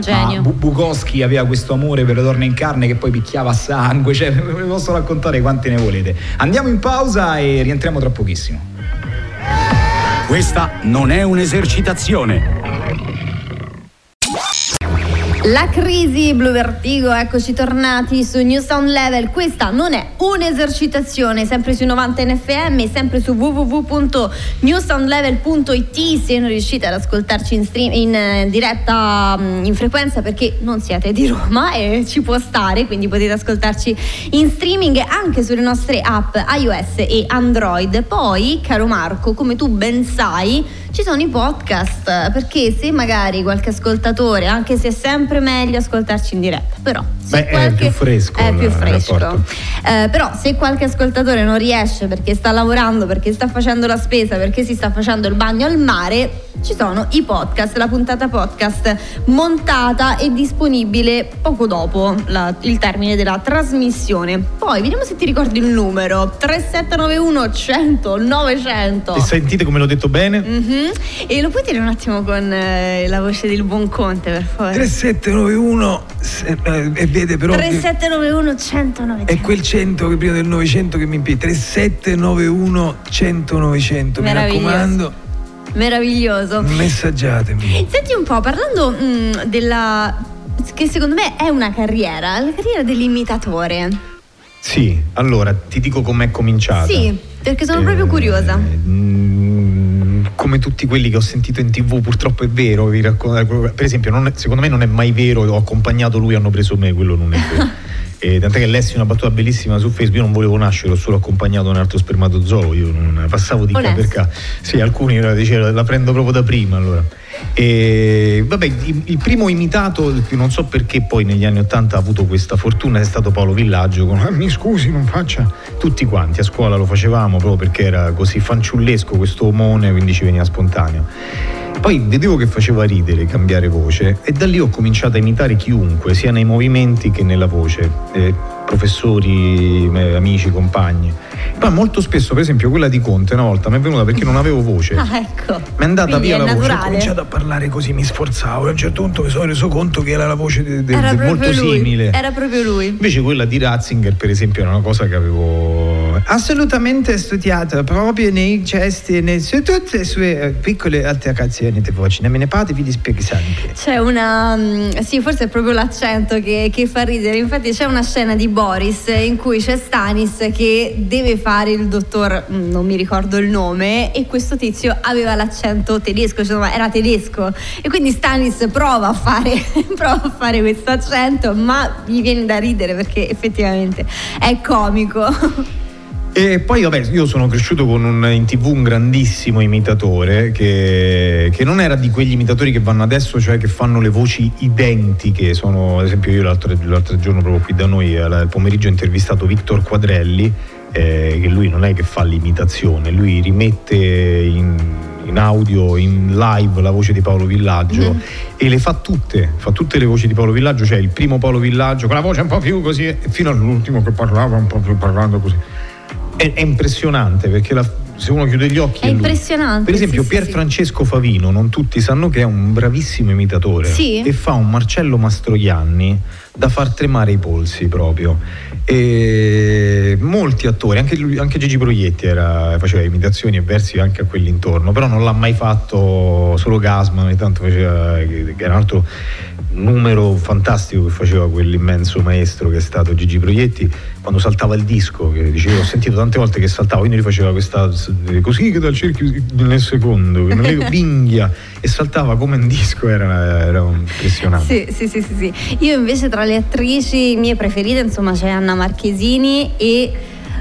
genio. Ma Bu- Bukowski aveva questo amore per le donne in carne che poi picchiava a sangue cioè ve posso raccontare quanti ne volete. Andiamo in pausa e rientriamo tra pochissimo. Questa non è un'esercitazione. La crisi Blue Vertigo, eccoci tornati su New Sound Level. Questa non è un'esercitazione, sempre su 90 NFM, sempre su www.newsoundlevel.it se non riuscite ad ascoltarci in, stream, in eh, diretta mm, in frequenza perché non siete di Roma e ci può stare, quindi potete ascoltarci in streaming anche sulle nostre app iOS e Android. Poi, caro Marco, come tu ben sai, ci sono i podcast, perché se magari qualche ascoltatore, anche se è sempre meglio ascoltarci in diretta, però Beh, è più fresco è più fresco. Eh, però se qualche ascoltatore non riesce perché sta lavorando, perché sta facendo la spesa, perché si sta facendo il bagno al mare, ci sono i podcast, la puntata podcast montata e disponibile poco dopo la- il termine della trasmissione. Poi vediamo se ti ricordi il numero 3791 100 900. E sentite come l'ho detto bene? E lo puoi dire un attimo con eh, la voce del buon Conte, per favore? 3791 se- eh, e vede però che 3791 100 900. è quel 100 che prima del 900 che mi impegna 3791 100 900 mi raccomando Meraviglioso. messaggiatemi Senti un po', parlando mm, della. che secondo me è una carriera, la carriera dell'imitatore. Sì, allora ti dico com'è cominciata. Sì, perché sono proprio curiosa. Mm, come tutti quelli che ho sentito in tv purtroppo è vero vi racconto- per esempio non è- secondo me non è mai vero ho accompagnato lui hanno preso me quello non è vero. E tant'è che lessi una battuta bellissima su Facebook io non volevo nascere ho solo accompagnato un altro spermatozoo io non passavo di qua per qua sì alcuni dicevano la prendo proprio da prima allora e vabbè il, primo imitato non so perché poi negli anni 80 ha avuto questa fortuna è stato Paolo Villaggio con "Ah, mi scusi non faccia tutti quanti a scuola lo facevamo proprio perché era così fanciullesco questo omone quindi ci veniva spontaneo. Poi vedevo che faceva ridere cambiare voce e da lì ho cominciato a imitare chiunque sia nei movimenti che nella voce eh, professori eh, amici compagni poi molto spesso per esempio quella di Conte una volta mi è venuta perché non avevo voce Ah, ecco. mi è andata Quindi via è la voce ho naturale. cominciato a parlare così mi sforzavo e a un certo punto mi sono reso conto che era la voce de- de- Era de- molto lui. simile. Era proprio lui. Invece quella di Ratzinger, per esempio, era una cosa che avevo assolutamente studiato proprio nei gesti e nei- su tutte le sue eh, piccole alterazioni di voce. Ne me ne parli, vi spieghi sempre. C'è una. mm, Sì, forse è proprio l'accento che, che fa ridere. Infatti, c'è una scena di Boris in cui c'è Stanis che deve fare il dottor, mm, non mi ricordo il nome, e questo tizio aveva l'accento tedesco, cioè, insomma, era tedesco. E quindi Stanis prova a fare, prova a fare questo accento, ma gli viene da ridere perché effettivamente è comico. E poi, vabbè, io sono cresciuto con un, in tv un grandissimo imitatore che, che non era di quegli imitatori che vanno adesso, cioè che fanno le voci identiche. Sono, ad esempio, io l'altro, l'altro giorno, proprio qui da noi, al pomeriggio, ho intervistato Victor Quadrelli, eh, che lui non è che fa l'imitazione, lui rimette in, in audio, in live la voce di Paolo Villaggio e le fa tutte, fa tutte le voci di Paolo Villaggio, cioè il primo Paolo Villaggio con la voce un po' più così, fino all'ultimo che parlava un po' più parlando così. È, è impressionante perché la- se uno chiude gli occhi È lui. impressionante. Per esempio sì, Pier sì. Francesco Favino, non tutti sanno che è un bravissimo imitatore Sì. e fa un Marcello Mastroianni da far tremare i polsi proprio. E molti attori, anche, lui- anche Gigi Proietti era- faceva imitazioni e versi anche a quelli intorno, però non l'ha mai fatto solo Gasman, ogni tanto faceva, che, che era un altro numero fantastico che faceva quell'immenso maestro che è stato Gigi Proietti quando saltava il disco, che dicevo, ho sentito tante volte che saltava, quindi lui faceva questa così che dal cerchio nel secondo, che vinghia e saltava come un disco, era, era impressionante. Sì, sì, sì, sì, sì. Io invece tra le attrici mie preferite, insomma, c'è Anna Marchesini e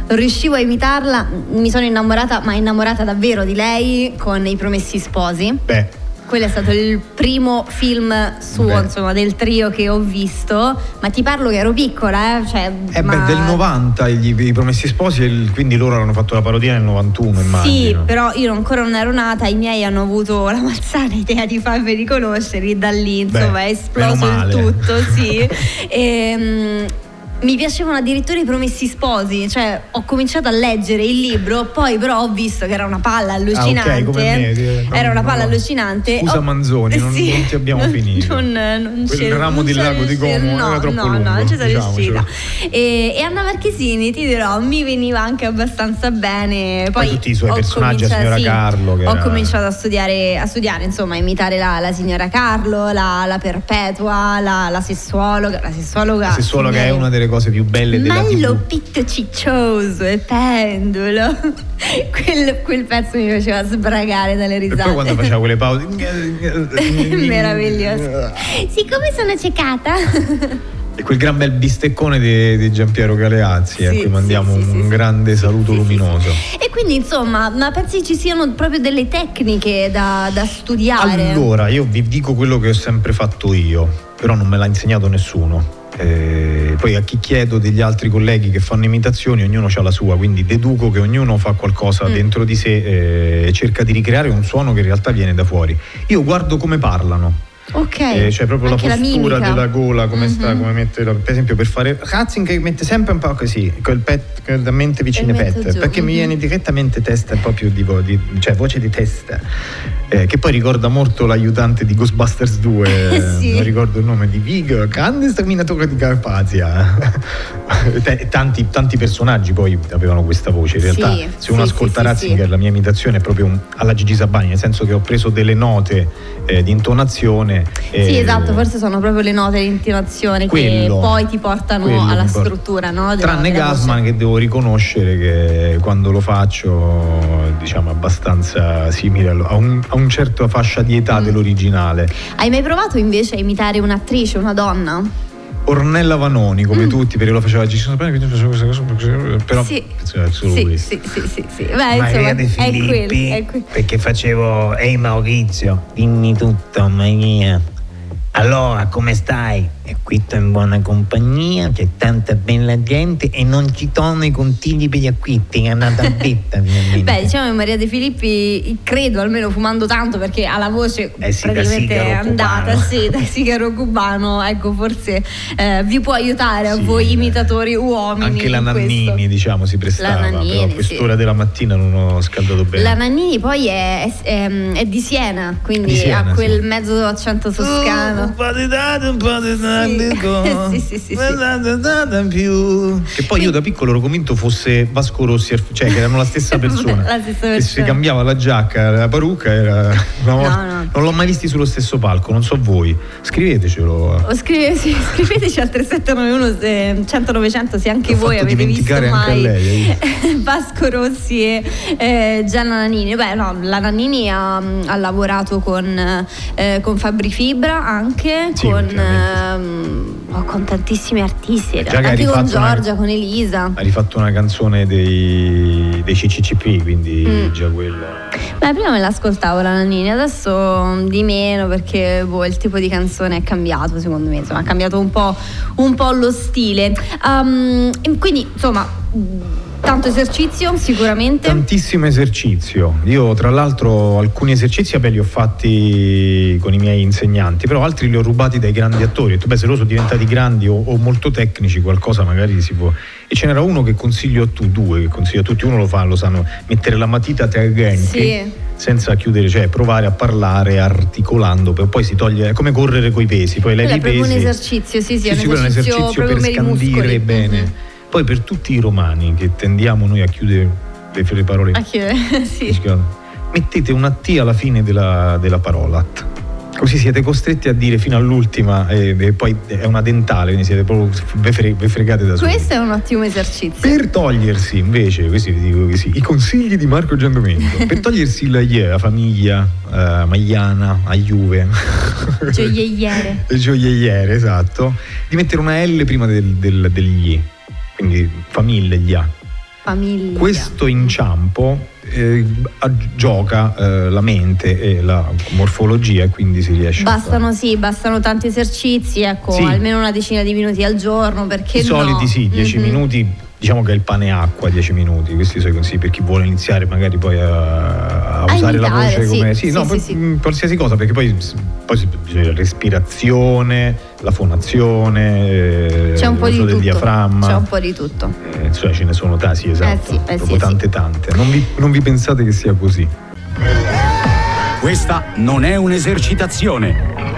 riuscivo a imitarla, mi sono innamorata, ma innamorata davvero di lei con I Promessi Sposi. Beh, Quello è stato il primo film suo, Beh. insomma, del trio che ho visto, ma ti parlo che ero piccola, eh, cioè, eh ma- beh, del 90 gli, i Promessi Sposi, e quindi loro hanno fatto la parodia nel 91 Sì, immagino. però io ancora non ero nata, i miei hanno avuto la malsana idea di farmi riconoscere, da lì insomma Beh, è esploso il tutto, sì. Ehm, mi piacevano addirittura i promessi sposi, cioè ho cominciato a leggere il libro, poi però ho visto che era una palla allucinante. Ah, ok, come me, sì, era una palla no. allucinante. Scusa Ho- Manzoni, non, Sì. non ti abbiamo Non- finito. Non, non Quel ramo non di lago di Como no, era troppo no, lungo, No, non ci sono riuscita. E, e Anna Marchesini, ti dirò, mi veniva anche abbastanza bene. Poi, Poi tutti i suoi personaggi, la signora sì, Carlo, ho era- cominciato a studiare, a studiare, insomma, a imitare la, la signora Carlo, la, la perpetua, la, la sessuologa. La sessuologa, La sessuologa è una delle cose più belle della TV. Mallo pitto ciccioso e pendulo. quel, quel pezzo mi faceva sbragare dalle E risate. poi quando faceva quelle pause. Meraviglioso. Siccome sono ciecata, E quel gran bel bisteccone di, di Giampiero Galeazzi, a Sì, cui mandiamo un grande saluto luminoso. E quindi, insomma, ma pensi ci siano proprio delle tecniche da, da studiare? Allora, io vi dico quello che ho sempre fatto io, però non me l'ha insegnato nessuno. Eh, poi a chi chiedo degli altri colleghi che fanno imitazioni, ognuno ha la sua, quindi deduco che ognuno fa qualcosa Mm. dentro di sé eh, e cerca di ricreare un suono che in realtà viene da fuori. Io guardo come parlano. Ok. Eh, cioè proprio Anche la postura mimica. della gola, come sta, Mhm. come mette, la- per esempio per fare Ratzinger mette sempre un po' così, col pet, con la mente mento pet, perché mi mhm. viene direttamente testa proprio di, di- cioè voce di testa, eh, che poi ricorda molto l'aiutante di Ghostbusters 2, eh, Sì. non ricordo il nome di Vig, grande sterminatore di Carpazia. Tanti, tanti personaggi poi avevano questa voce, in realtà Sì, se uno sì, ascolta Ratzinger la mia imitazione è proprio un- alla Gigi Sabani, nel senso che ho preso delle note eh, di intonazione. Sì, eh, esatto, forse sono proprio le note di intonazione che poi ti portano alla struttura, no? Tranne. Gasman che devo riconoscere che quando lo faccio diciamo abbastanza simile a un, a un certo fascia di Mm. età dell'originale. Hai mai provato invece a imitare un'attrice, una donna? Ornella Vanoni come tutti perché lo faceva Gigi quindi facevo questa cosa, però Mm. Sì. è solo Sì, lui. sì, sì, sì, sì. Beh, Maria insomma, De è Filippi, quello, è quello. perché facevo Ehi Maurizio, dimmi tutto Maria. Allora, come stai? E qui sto in buona compagnia, c'è tanta bella gente e non ci sono i consigli per gli acquisti, è una tappetta finalmente. Beh, diciamo che Maria De Filippi, credo almeno fumando tanto perché ha la voce Eh sì, praticamente sigaro andata, cubano. sì, da sigaro cubano, ecco, forse eh, vi può aiutare a voi imitatori uomini. Anche la questo. Nannini diciamo si prestava, La Nannini, però a sì. quest'ora della mattina non ho scaldato bene. La Nannini poi è, è- è- è di Siena, quindi Di Siena, ha quel mezzo accento toscano. un po' di date, un po' di date, Sì, sì, sì, sì. più. Che poi io da piccolo ero convinto fosse Vasco Rossi, cioè che erano la stessa persona. La stessa Che si persona. cambiava la giacca, la parrucca, era una volta- no. non l'ho mai visti sullo stesso palco, non so voi. Scrivetecelo. O scrive- sì, scriveteci al 3791 se 100 900 se anche L'ho voi avete visto mai lei, Vasco Rossi e eh, Gianna Nannini. Beh, no, la Nannini ha, ha lavorato con, eh, con Fabri Fibra anche, Sì, con, ehm, oh, con tantissimi artisti, Già hai anche con rifatto una- Giorgia, con Elisa. Ha rifatto una canzone dei, dei CCCP, quindi Mm. già quello. Beh, prima me l'ascoltavo la Nannini, adesso mm, di meno perché boh, il tipo di canzone è cambiato secondo me, insomma, ha cambiato un po', un po' lo stile. Um, quindi, insomma, mm, tanto esercizio sicuramente. Tantissimo esercizio. Io, tra l'altro, alcuni esercizi vabbè, li ho fatti con i miei insegnanti, però altri li ho rubati dai grandi attori. Ho detto, beh, se loro sono diventati grandi o, o molto tecnici, qualcosa magari si può. E ce n'era uno che consiglio a tu, due che consiglio a tutti. Uno lo fa, lo sanno, mettere la matita tra i denti. Sì. Senza chiudere, cioè provare a parlare articolando, poi si toglie, è come correre coi pesi, poi levi è i proprio un pesi. esercizio, sì, sì, è sì, quello è un esercizio per per muscoli. scandire bene. Mhm. Poi per tutti i romani che tendiamo noi a chiudere le, le parole Ah, che- sì. mettete una T alla fine della, della parola. Così siete costretti a dire fino all'ultima e, e poi è una dentale, quindi siete proprio ve fre- ve fregate da soli. Questo è un ottimo esercizio. Per togliersi invece, questi vi dico così, i consigli di Marco Giandomenico, per togliersi il ie, la famiglia, eh, Magliana, a Juve, Gioielliere. il gioielliere, esatto, di mettere una L prima del, del, degli I, quindi famiglia. Famiglia. Questo inciampo eh, a- gioca eh, la mente e la morfologia e quindi si riesce a Bastano sì, bastano tanti esercizi, ecco, Sì. almeno una decina di minuti al giorno perché I no? soliti sì, 10 Mhm. minuti Diciamo che è il pane e acqua 10 minuti, questi sono i consigli per chi vuole iniziare magari poi a, a A usare la imitare, voce sì, come... Sì, sì, no, sì, sì. mh, qualsiasi cosa, perché poi, poi bisogna respirazione, la fonazione, eh, C'è un po' di l'uso del tutto. diaframma. C'è un po' di tutto. Eh, insomma, ce ne sono tanti, sì, esatto. Eh sì, eh proprio sì, tante tante. Non vi, non vi pensate che sia così. Questa non è un'esercitazione.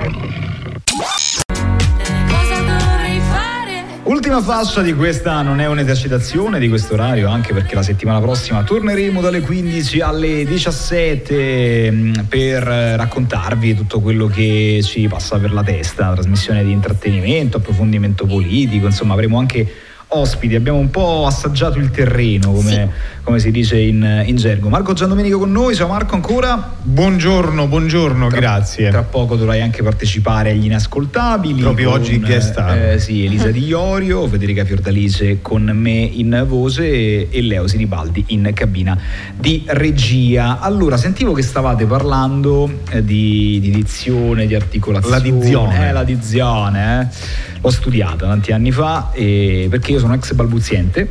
Ultima fascia di questa non è un'esercitazione di questo orario, anche perché la settimana prossima torneremo dalle 15 alle 17 mh, per eh, raccontarvi tutto quello che ci passa per la testa, trasmissione di intrattenimento, approfondimento politico, insomma avremo anche ospiti, abbiamo un po' assaggiato il terreno, come, come si dice in, in gergo. Marco Giandomenico con noi, ciao Marco ancora. Buongiorno, buongiorno, grazie. Tra poco dovrai anche partecipare agli inascoltabili. Proprio con, oggi guest star. eh, sì, Elisa Di Iorio, Federica Fiordalice con me in voce e, e Leo Sinibaldi in cabina di regia. Allora, sentivo che stavate parlando eh, di, di dizione, di articolazione. La dizione. Eh, la dizione, eh. L'ho studiata tanti anni fa eh, perché io sono ex balbuziente.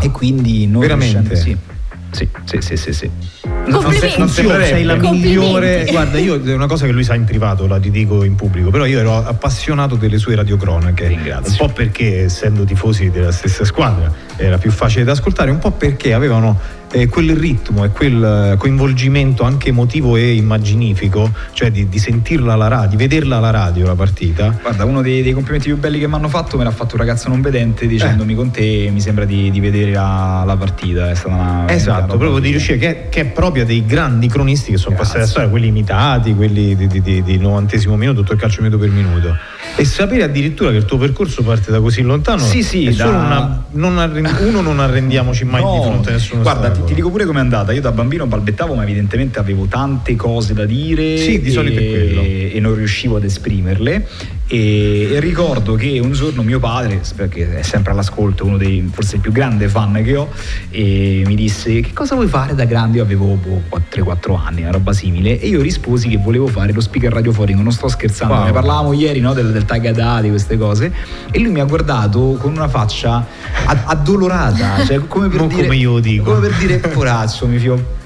e quindi non veramente? riuscendo- Sì, sì, sì, sì, sì. sì. Complimenti. Non sembrerebbe. sei la migliore. Guarda, io è una cosa che lui sa in privato, la ti dico in pubblico, però io ero appassionato delle sue radiocronache. Ringrazio. Un po' perché, essendo tifosi della stessa squadra, era più facile da ascoltare, un po' perché avevano eh, quel ritmo e quel eh, coinvolgimento anche emotivo e immaginifico, cioè di, di sentirla alla radio, di vederla alla radio la partita. Guarda, uno dei, dei complimenti più belli che mi hanno fatto me l'ha fatto un ragazzo non vedente dicendomi Eh. con te mi sembra di, di vedere la, la partita. È stata una. Esatto, una proprio di riuscire, che, che è propria dei grandi cronisti che sono passati alla storia, quelli imitati, quelli di, di, di, di 90 minuto, tutto il calcio minuto per minuto. E sapere addirittura che il tuo percorso parte da così lontano Sì, sì, da- una, non arren- uno non arrendiamoci mai No, di fronte a nessuno. Guarda, ti, ti dico pure com'è andata. Io da bambino balbettavo, ma evidentemente avevo tante cose da dire. Sì, di solito è e, quello. e non riuscivo ad esprimerle. E, e ricordo che un giorno mio padre, perché è sempre all'ascolto, uno dei forse il più grande fan che ho, e mi disse: Che cosa vuoi fare da grande? Io avevo boh, 3-4 anni, una roba simile. E io risposi che volevo fare lo speaker radiofonico. Non sto scherzando, Wow. ne parlavamo ieri no, del, del tagadà, di queste cose. E lui mi ha guardato con una faccia ad- addolorata, cioè come per Non dire. come io dico. Come per dire, corazzo, mi fio.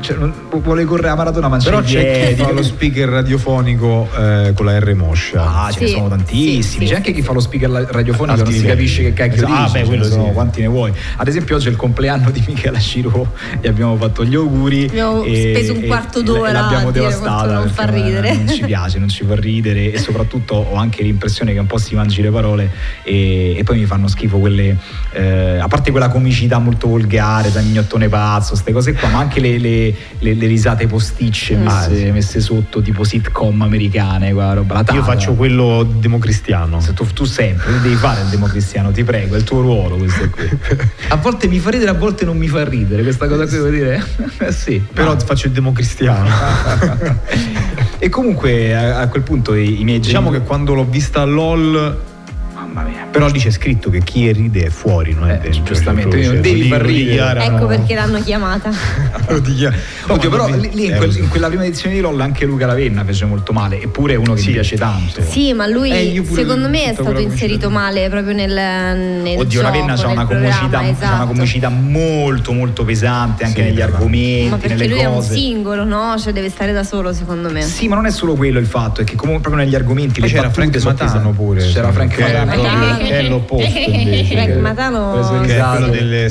Cioè, vuole correre a maratona, ma Però c'è chi fa lo speaker radiofonico eh, con la R moscia. Ah, ce ne sono tantissimi. C'è anche chi fa lo speaker radiofonico e non si capisce che cacchio Esatto. Ah, dice. beh, ce quello sono sì. quanti ne vuoi. Ad esempio, oggi è il compleanno di Michela Ciro e abbiamo fatto gli auguri. Abbiamo e- speso un e- quarto e d'ora l'abbiamo a dire devastata. non fa ridere. Non ci piace, non ci fa ridere e soprattutto ho anche l'impressione che un po' si mangi le parole e, e poi mi fanno schifo quelle, eh, a parte quella comicità molto volgare, da mignottone pazzo, queste cose qua, ma anche le, le- le- le risate posticce Mm. messe, messe sotto, tipo sitcom americane, quella roba. La Io faccio quello democristiano. Se tu, tu sempre, devi fare il democristiano, ti prego, è il tuo ruolo questo qui. A volte mi fa ridere, a volte non mi fa ridere, questa cosa qui devo dire. Sì. Però faccio il democristiano. e comunque a, a quel punto i, i miei Diciamo genitori- che quando l'ho vista LOL. Mamma mia. Però lì c'è scritto che chi ride è fuori, non è dentro. Eh, giustamente, Cioè, quindi non devi far ridere. Ecco perché l'hanno chiamata. Oddio, però lì, in, eh, quel- so. in quella prima edizione di LOL anche Luca Lavenna fece molto male, eppure è uno che mi piace tanto. Sì, ma lui Eh, secondo me è stato inserito male proprio nel, nel Oddio, gioco, Ravenna c'ha nel una, comicità, c'ha una esatto. comicità molto molto pesante anche negli argomenti, Ma perché nelle lui è un cose. singolo, no? Cioè deve stare da solo secondo me. Sì, ma non è solo quello il fatto, è che comunque proprio negli argomenti Poi le c'era Frank Matano pure, C'era sì, Frank è Matano. Che è l'opposto invece. Frank Matano Le sue Che è quello delle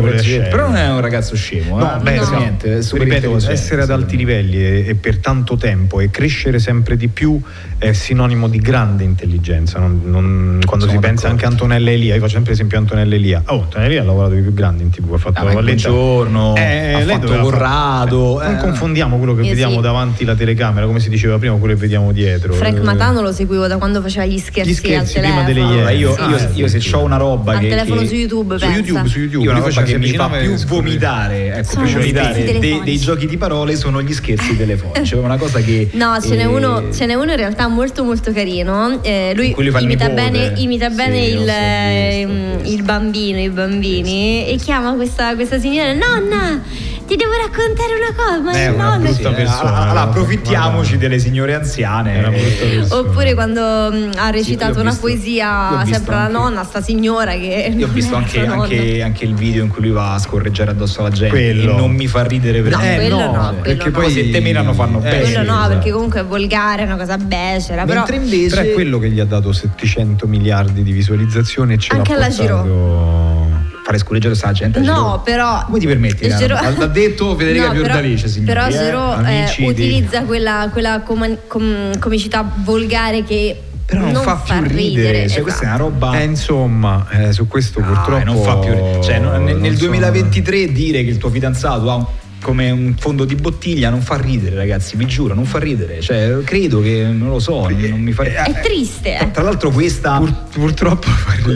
con le ascelle. Però non è un ragazzo scemo, No, eh? beh, no. niente, ripeto, essere ad alti livelli e, e per tanto tempo e crescere sempre di più è sinonimo di grande intelligenza. Non- non- quando Sono si pensa anche a Antonella Elia, io faccio sempre esempio Antonella Elia. Oh, Antonella Elia ha lavorato di più grande in tv, ha fatto Ah, la Valletta. Buongiorno, Eh, ha fatto Corrado, Eh, Non eh. confondiamo quello che Eh, vediamo sì. davanti la telecamera, come si diceva prima, quello che vediamo dietro. Frank Eh, Matano lo seguivo da quando faceva gli scherzi, Gli scherzi al prima telefono. delle Allora, io, Ah, io- eh, io se ho una roba Al che, telefono che- su YouTube, su pensa. YouTube, su YouTube. io una roba che mi fa più vomitare, ecco, più vomitare dei, dei giochi di parole sono gli scherzi telefonici. Cioè una cosa che No, ce n'è, eh, uno, ce n'è uno in realtà molto molto carino. Eh, lui imita bene, imita Sì, bene l'ho il, so, ehm, il bambino, i bambini e chiama questa, questa signora Nonna, ti devo raccontare una cosa, ma È il una nonno... brutta persona. Allora, approfittiamoci delle signore anziane. Oppure quando mh, ha recitato ho una visto- poesia sempre la anche- nonna, sta signora che... Io ho visto anche, anche- anche il video in cui lui va a scorreggiare addosso alla gente. Quello. E non mi fa ridere per No, eh, quello no, quello perché no. poi se te menano fanno Eh, bene. Quello no, esatto. perché comunque è volgare, è una cosa becera, però... Mentre invece Però è quello che gli ha dato 700 miliardi di visualizzazione e ce Anche alla portato... fare scorreggiare sta gente. No, però... Come ti permetti? Gero... Gero- L'ha detto Federica No, però- Fiordalice, signori. Però eh? Gero eh, di- utilizza quella, quella coma- com- comicità volgare che Però non, fa più ridere, cioè questa è una roba. Eh, insomma, eh, su questo Ah, purtroppo non fa più ridere. Cioè, no, nel, nel non so- 2023 dire che il tuo fidanzato ha un- come un fondo di bottiglia non fa ridere, ragazzi, vi giuro, non fa ridere. Cioè, credo che non lo so, non, non mi fa ridere. è triste. eh. Tra l'altro questa purtroppo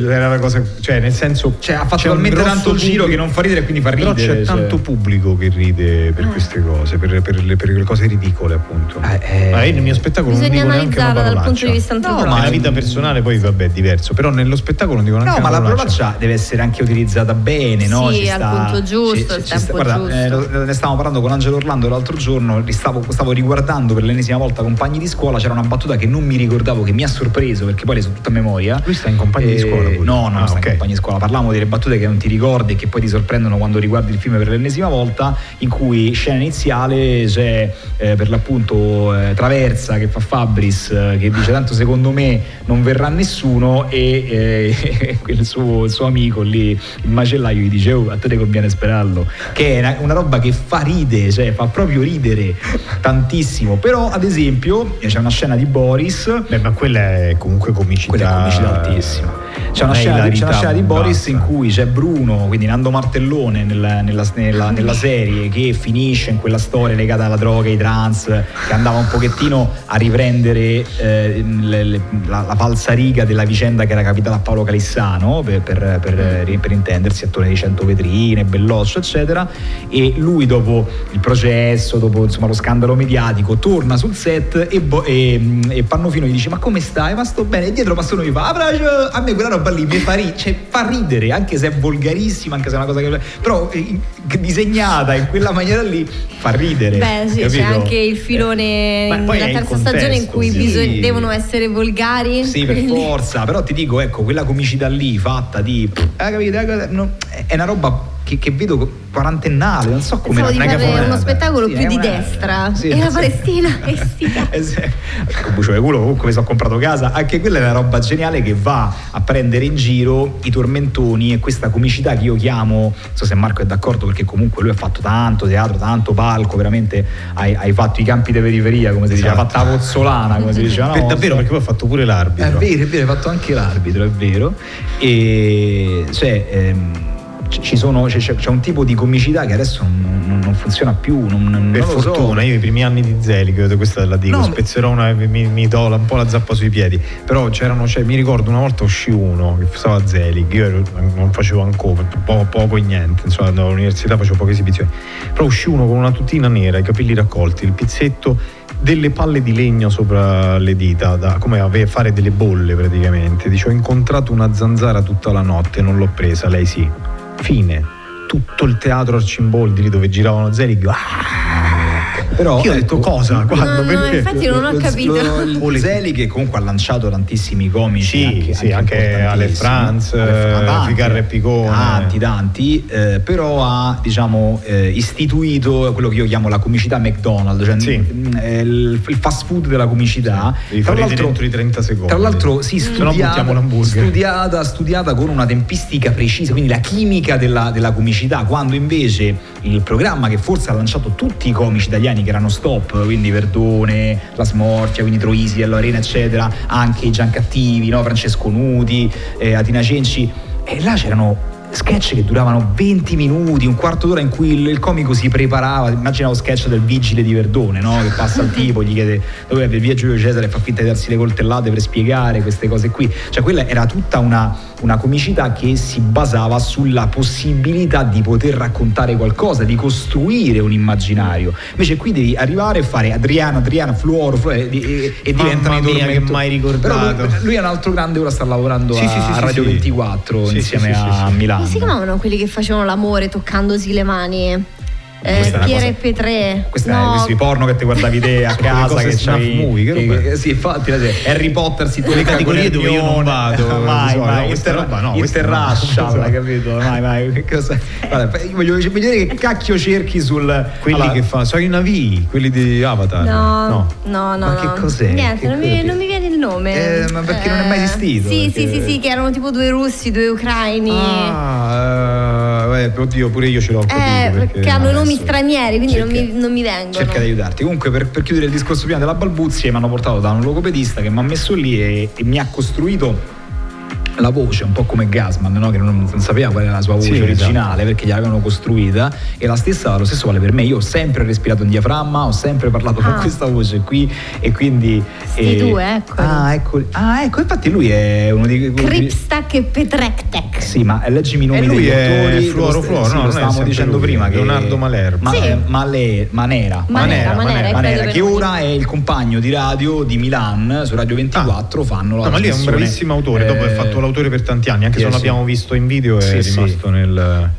era una cosa cioè nel senso cioè, ha fatto talmente tanto giro pubblico- che non fa ridere e quindi fa però ridere. c'è cioè. tanto pubblico che ride per queste cose per, per le, per le cose ridicole appunto ma io nel mio spettacolo Bisogna non dico neanche una analizzarla dal parolaccia punto di vista no, antropologico. ma nella vita personale poi vabbè è diverso però nello spettacolo non dico neanche No, ma una la parolaccia parolaccia deve essere anche utilizzata bene, no? Sì, Ci al sta- punto giusto, ci- al ci tempo sta- guarda, giusto. eh, ne stavamo parlando con Angelo Orlando l'altro giorno, stavo, stavo riguardando per l'ennesima volta compagni di scuola, c'era una battuta che non mi ricordavo, che mi ha sorpreso perché poi le so tutta a memoria. Lui sta in compagni di Eh, scuola pure? No, no, Ah, sta ok. in compagni di scuola. Parlavamo delle battute che non ti ricordi e che poi ti sorprendono quando riguardi il film per l'ennesima volta, in cui scena iniziale c'è eh, per l'appunto eh, Traversa che fa Fabris, eh, che dice tanto secondo me non verrà nessuno e eh, il, suo, il suo amico lì, il macellaio, gli dice oh, a te te conviene sperarlo, che è una, una roba che fa ride, cioè fa proprio ridere tantissimo. Però ad esempio c'è una scena di Boris... Beh, ma quella è comunque comicità Quella è comicità altissima. C'è una, scena, c'è una scena di Boris in cui c'è Bruno, quindi Nando Martellone nella, nella- nella- nella serie che finisce in quella storia legata alla droga, ai trans, che andava un pochettino a riprendere eh, le- le- la, la falsariga della vicenda che era capitata a Paolo Calissano, per, per- per- per intendersi, attore di 100 vetrine, belloccio, eccetera. E lui dopo il processo, dopo insomma, lo scandalo mediatico, torna sul set e, Bo- e- e Pannofino gli dice ma come stai? Ma sto bene. E dietro Pastore gli fa "Ah, a me quella roba lì mi fa, ri- cioè, fa ridere, anche se è volgarissima, anche se è una cosa che... Però eh, disegnata in quella maniera lì fa ridere. Beh, sì, c'è capito? anche il filone è il terza stagione in contesto, cui sì. bisog- devono essere volgari. Sì, per quindi- forza, però ti dico, ecco, quella comicità lì fatta di. Eh, capito? Eh, no, È una roba che, che vedo quarantennale, non so come Pensavo di una fare uno spettacolo Sì, più di una- destra. sì, e la sì. Palestina che stica. Eh sì. Con bucio di culo comunque mi sono comprato casa anche quella è una roba geniale che va a prendere in giro i tormentoni e questa comicità che io chiamo non so se Marco è d'accordo perché comunque lui ha fatto tanto teatro tanto palco veramente hai, hai fatto i campi di periferia come si diceva ha fatto la pozzolana come si diceva Per volta. davvero perché poi ha fatto pure l'arbitro È vero, è vero, hai fatto anche l'arbitro, è vero. E cioè, ehm, sono, c'è, c'è- un tipo di comicità che adesso non, non- funziona più. Non, per non lo so. fortuna io i primi anni di Zelig questa la dico No, spezzerò una mi, mi do un po' la zappa sui piedi però c'erano cioè, mi ricordo una volta uscì uno che stava a Zelig io ero- non facevo ancora poco, poco e niente insomma andavo all'università facevo poche esibizioni però uscì uno con una tutina nera i capelli raccolti il pizzetto delle palle di legno sopra le dita da, come fare delle bolle praticamente dice ho incontrato una zanzara tutta la notte non l'ho presa lei sì fine tutto il teatro Arcimboldi lì dove giravano Zelig Però, io ho detto ecco, cosa? Quando? no, perché? infatti non ho Lo- capito. lo- il Zeli che comunque ha lanciato tantissimi comici Sì, sì, anche Ale Franz, eh, Ficarra e Picone. tanti tanti eh, però ha diciamo eh, istituito quello che io chiamo la comicità McDonald's cioè Sì. mm, il, il fast food della comicità Devi fare dentro i 30 secondi. tra l'altro sì, no studiata, studiata, studiata con una tempistica precisa, quindi la chimica della, della comicità, quando invece il programma che forse ha lanciato tutti i comici italiani che erano stop, quindi Verdone, La Smorfia, quindi Troisi, Arena, eccetera, anche i Giancattivi, no? Francesco Nuti, eh, Atina Cenci, e là c'erano sketch che duravano 20 minuti, un quarto d'ora in cui il, il comico si preparava, immagina lo sketch del vigile di Verdone, no? che passa al tipo, gli chiede dove è per via Giulio Cesare e fa finta di darsi le coltellate per spiegare queste cose qui, cioè quella era tutta una, una comicità che si basava sulla possibilità di poter raccontare qualcosa, di costruire un immaginario, invece qui devi arrivare e fare Adriano, Adriana, Fluoro, Fluoro e, e, e Mamma diventano i mia, che mai ricordato. Però lui, lui è un altro grande, ora sta lavorando Sì, a, sì, sì, a Radio sì. 24 Sì, insieme a. Milano. Come si chiamavano quelli che facevano l'amore toccandosi le mani? Eh, è Pierre cosa- Petré. Questi no. questi porno che ti guardavi te a Sono casa che c'avevi- movie, che roba è? eh, Sì, infatti, la. Harry Potter si Le categorie dove io non vado, mai, solito, mai, no, questa roba no, questa no. Interracial, capito? Mai, mai. Che cosa? Guarda, io voglio vedere che cacchio cerchi sul Quelli Allora, che fa, so i navi, quelli di Avatar. No, no, no. Ma no. che cos'è? Niente, Che non mi, non mi viene il nome. Eh, ma perché non è mai esistito? Sì, sì, Perché- sì, sì, che erano tipo due russi, due ucraini. Ah, eh, oddio, pure io ce l'ho eh, perché- che hanno nomi stranieri, quindi non mi, non mi vengono. cerca di aiutarti. Comunque, per, per chiudere il discorso prima della balbuzie, mi hanno portato da un logopedista che mi ha messo lì e, e mi ha costruito la voce, un po' come Gasman, no? che non, non sapeva qual era la sua voce Sì, originale perché gliel'avevano costruita e la stessa, lo stesso vale per me. Io ho sempre respirato in diaframma, ho sempre parlato con Ah. questa voce qui e quindi. Sti eh, due, eccoli. Ah, ecco. Ah, ecco, infatti lui è uno di Kripstak e Petrektek. sì, ma leggimi i nomi E lui degli è autori. Fluoro lo, Fluoro, sì, no, lo stavamo dicendo lui, prima che Leonardo Malerba. Ma, Sì. eh, Male- Manera. Manera, Manera, Manera, credo che per ora è il compagno di radio di Milan su Radio 24 fanno la No, ma lui è un bravissimo autore, dopo è fatto l'autore per tanti anni, anche se sì, non sì. l'abbiamo visto in video è Sì, sì. rimasto nel...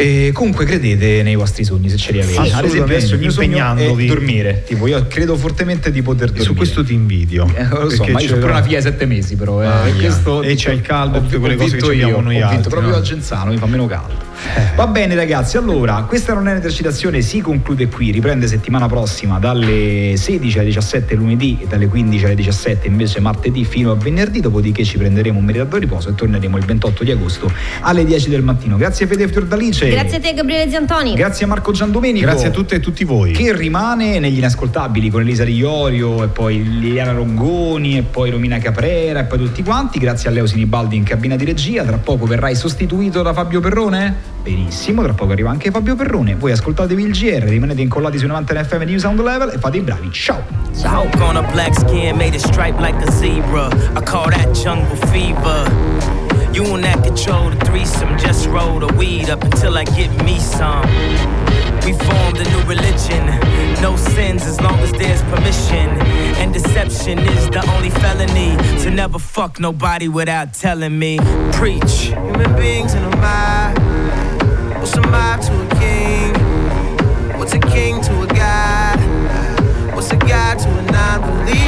E comunque credete nei vostri sogni se ce li avete. Sì, Ad esempio adesso il mio sogno è dormire. Tipo io credo fortemente di poter dormire. Su questo ti invidio. Eh, lo so, ma io l'ho- una figlia di sette mesi però. eh, Ah, e questo- E c'è il caldo, ho- tutte quelle cose che ci abbiamo io, noi Ho vinto altri, proprio no? Eh. a Genzano, mi fa meno caldo. Va bene ragazzi, allora questa non è un'esercitazione, si conclude qui, riprende settimana prossima dalle 16 alle 17 lunedì e dalle 15 alle 17 invece martedì fino a venerdì, dopodiché ci prenderemo un meritato riposo e torneremo il 28 di agosto alle 10 del mattino. Grazie Fede Fiordalice. Grazie a te Gabriele Ziantoni. Grazie a Marco Giandomenico. Grazie a tutte e tutti voi. Che rimane negli inascoltabili con Elisa Riorio e poi Liliana Rongoni e poi Romina Caprera e poi tutti quanti. Grazie a Leo Sinibaldi in cabina di regia. Tra poco verrai sostituito da Fabio Perrone? Benissimo, tra poco arriva anche Fabio Perrone. Voi ascoltatevi il GR, rimanete incollati sui 90 FM New Sound Level e fate i bravi. Ciao! Smoke on a black skin, made it stripe like a zebra. I call that jungle fever. You and that control the threesome, just roll the weed up until I get me some. We formed a new religion, no sins as long as there's permission. And deception is the only felony. To never fuck nobody without telling me. Preach. Human beings in a mob. What's a mob to a king? What's a king to a god? What's a god to a non-believer who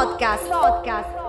podcast. podcast.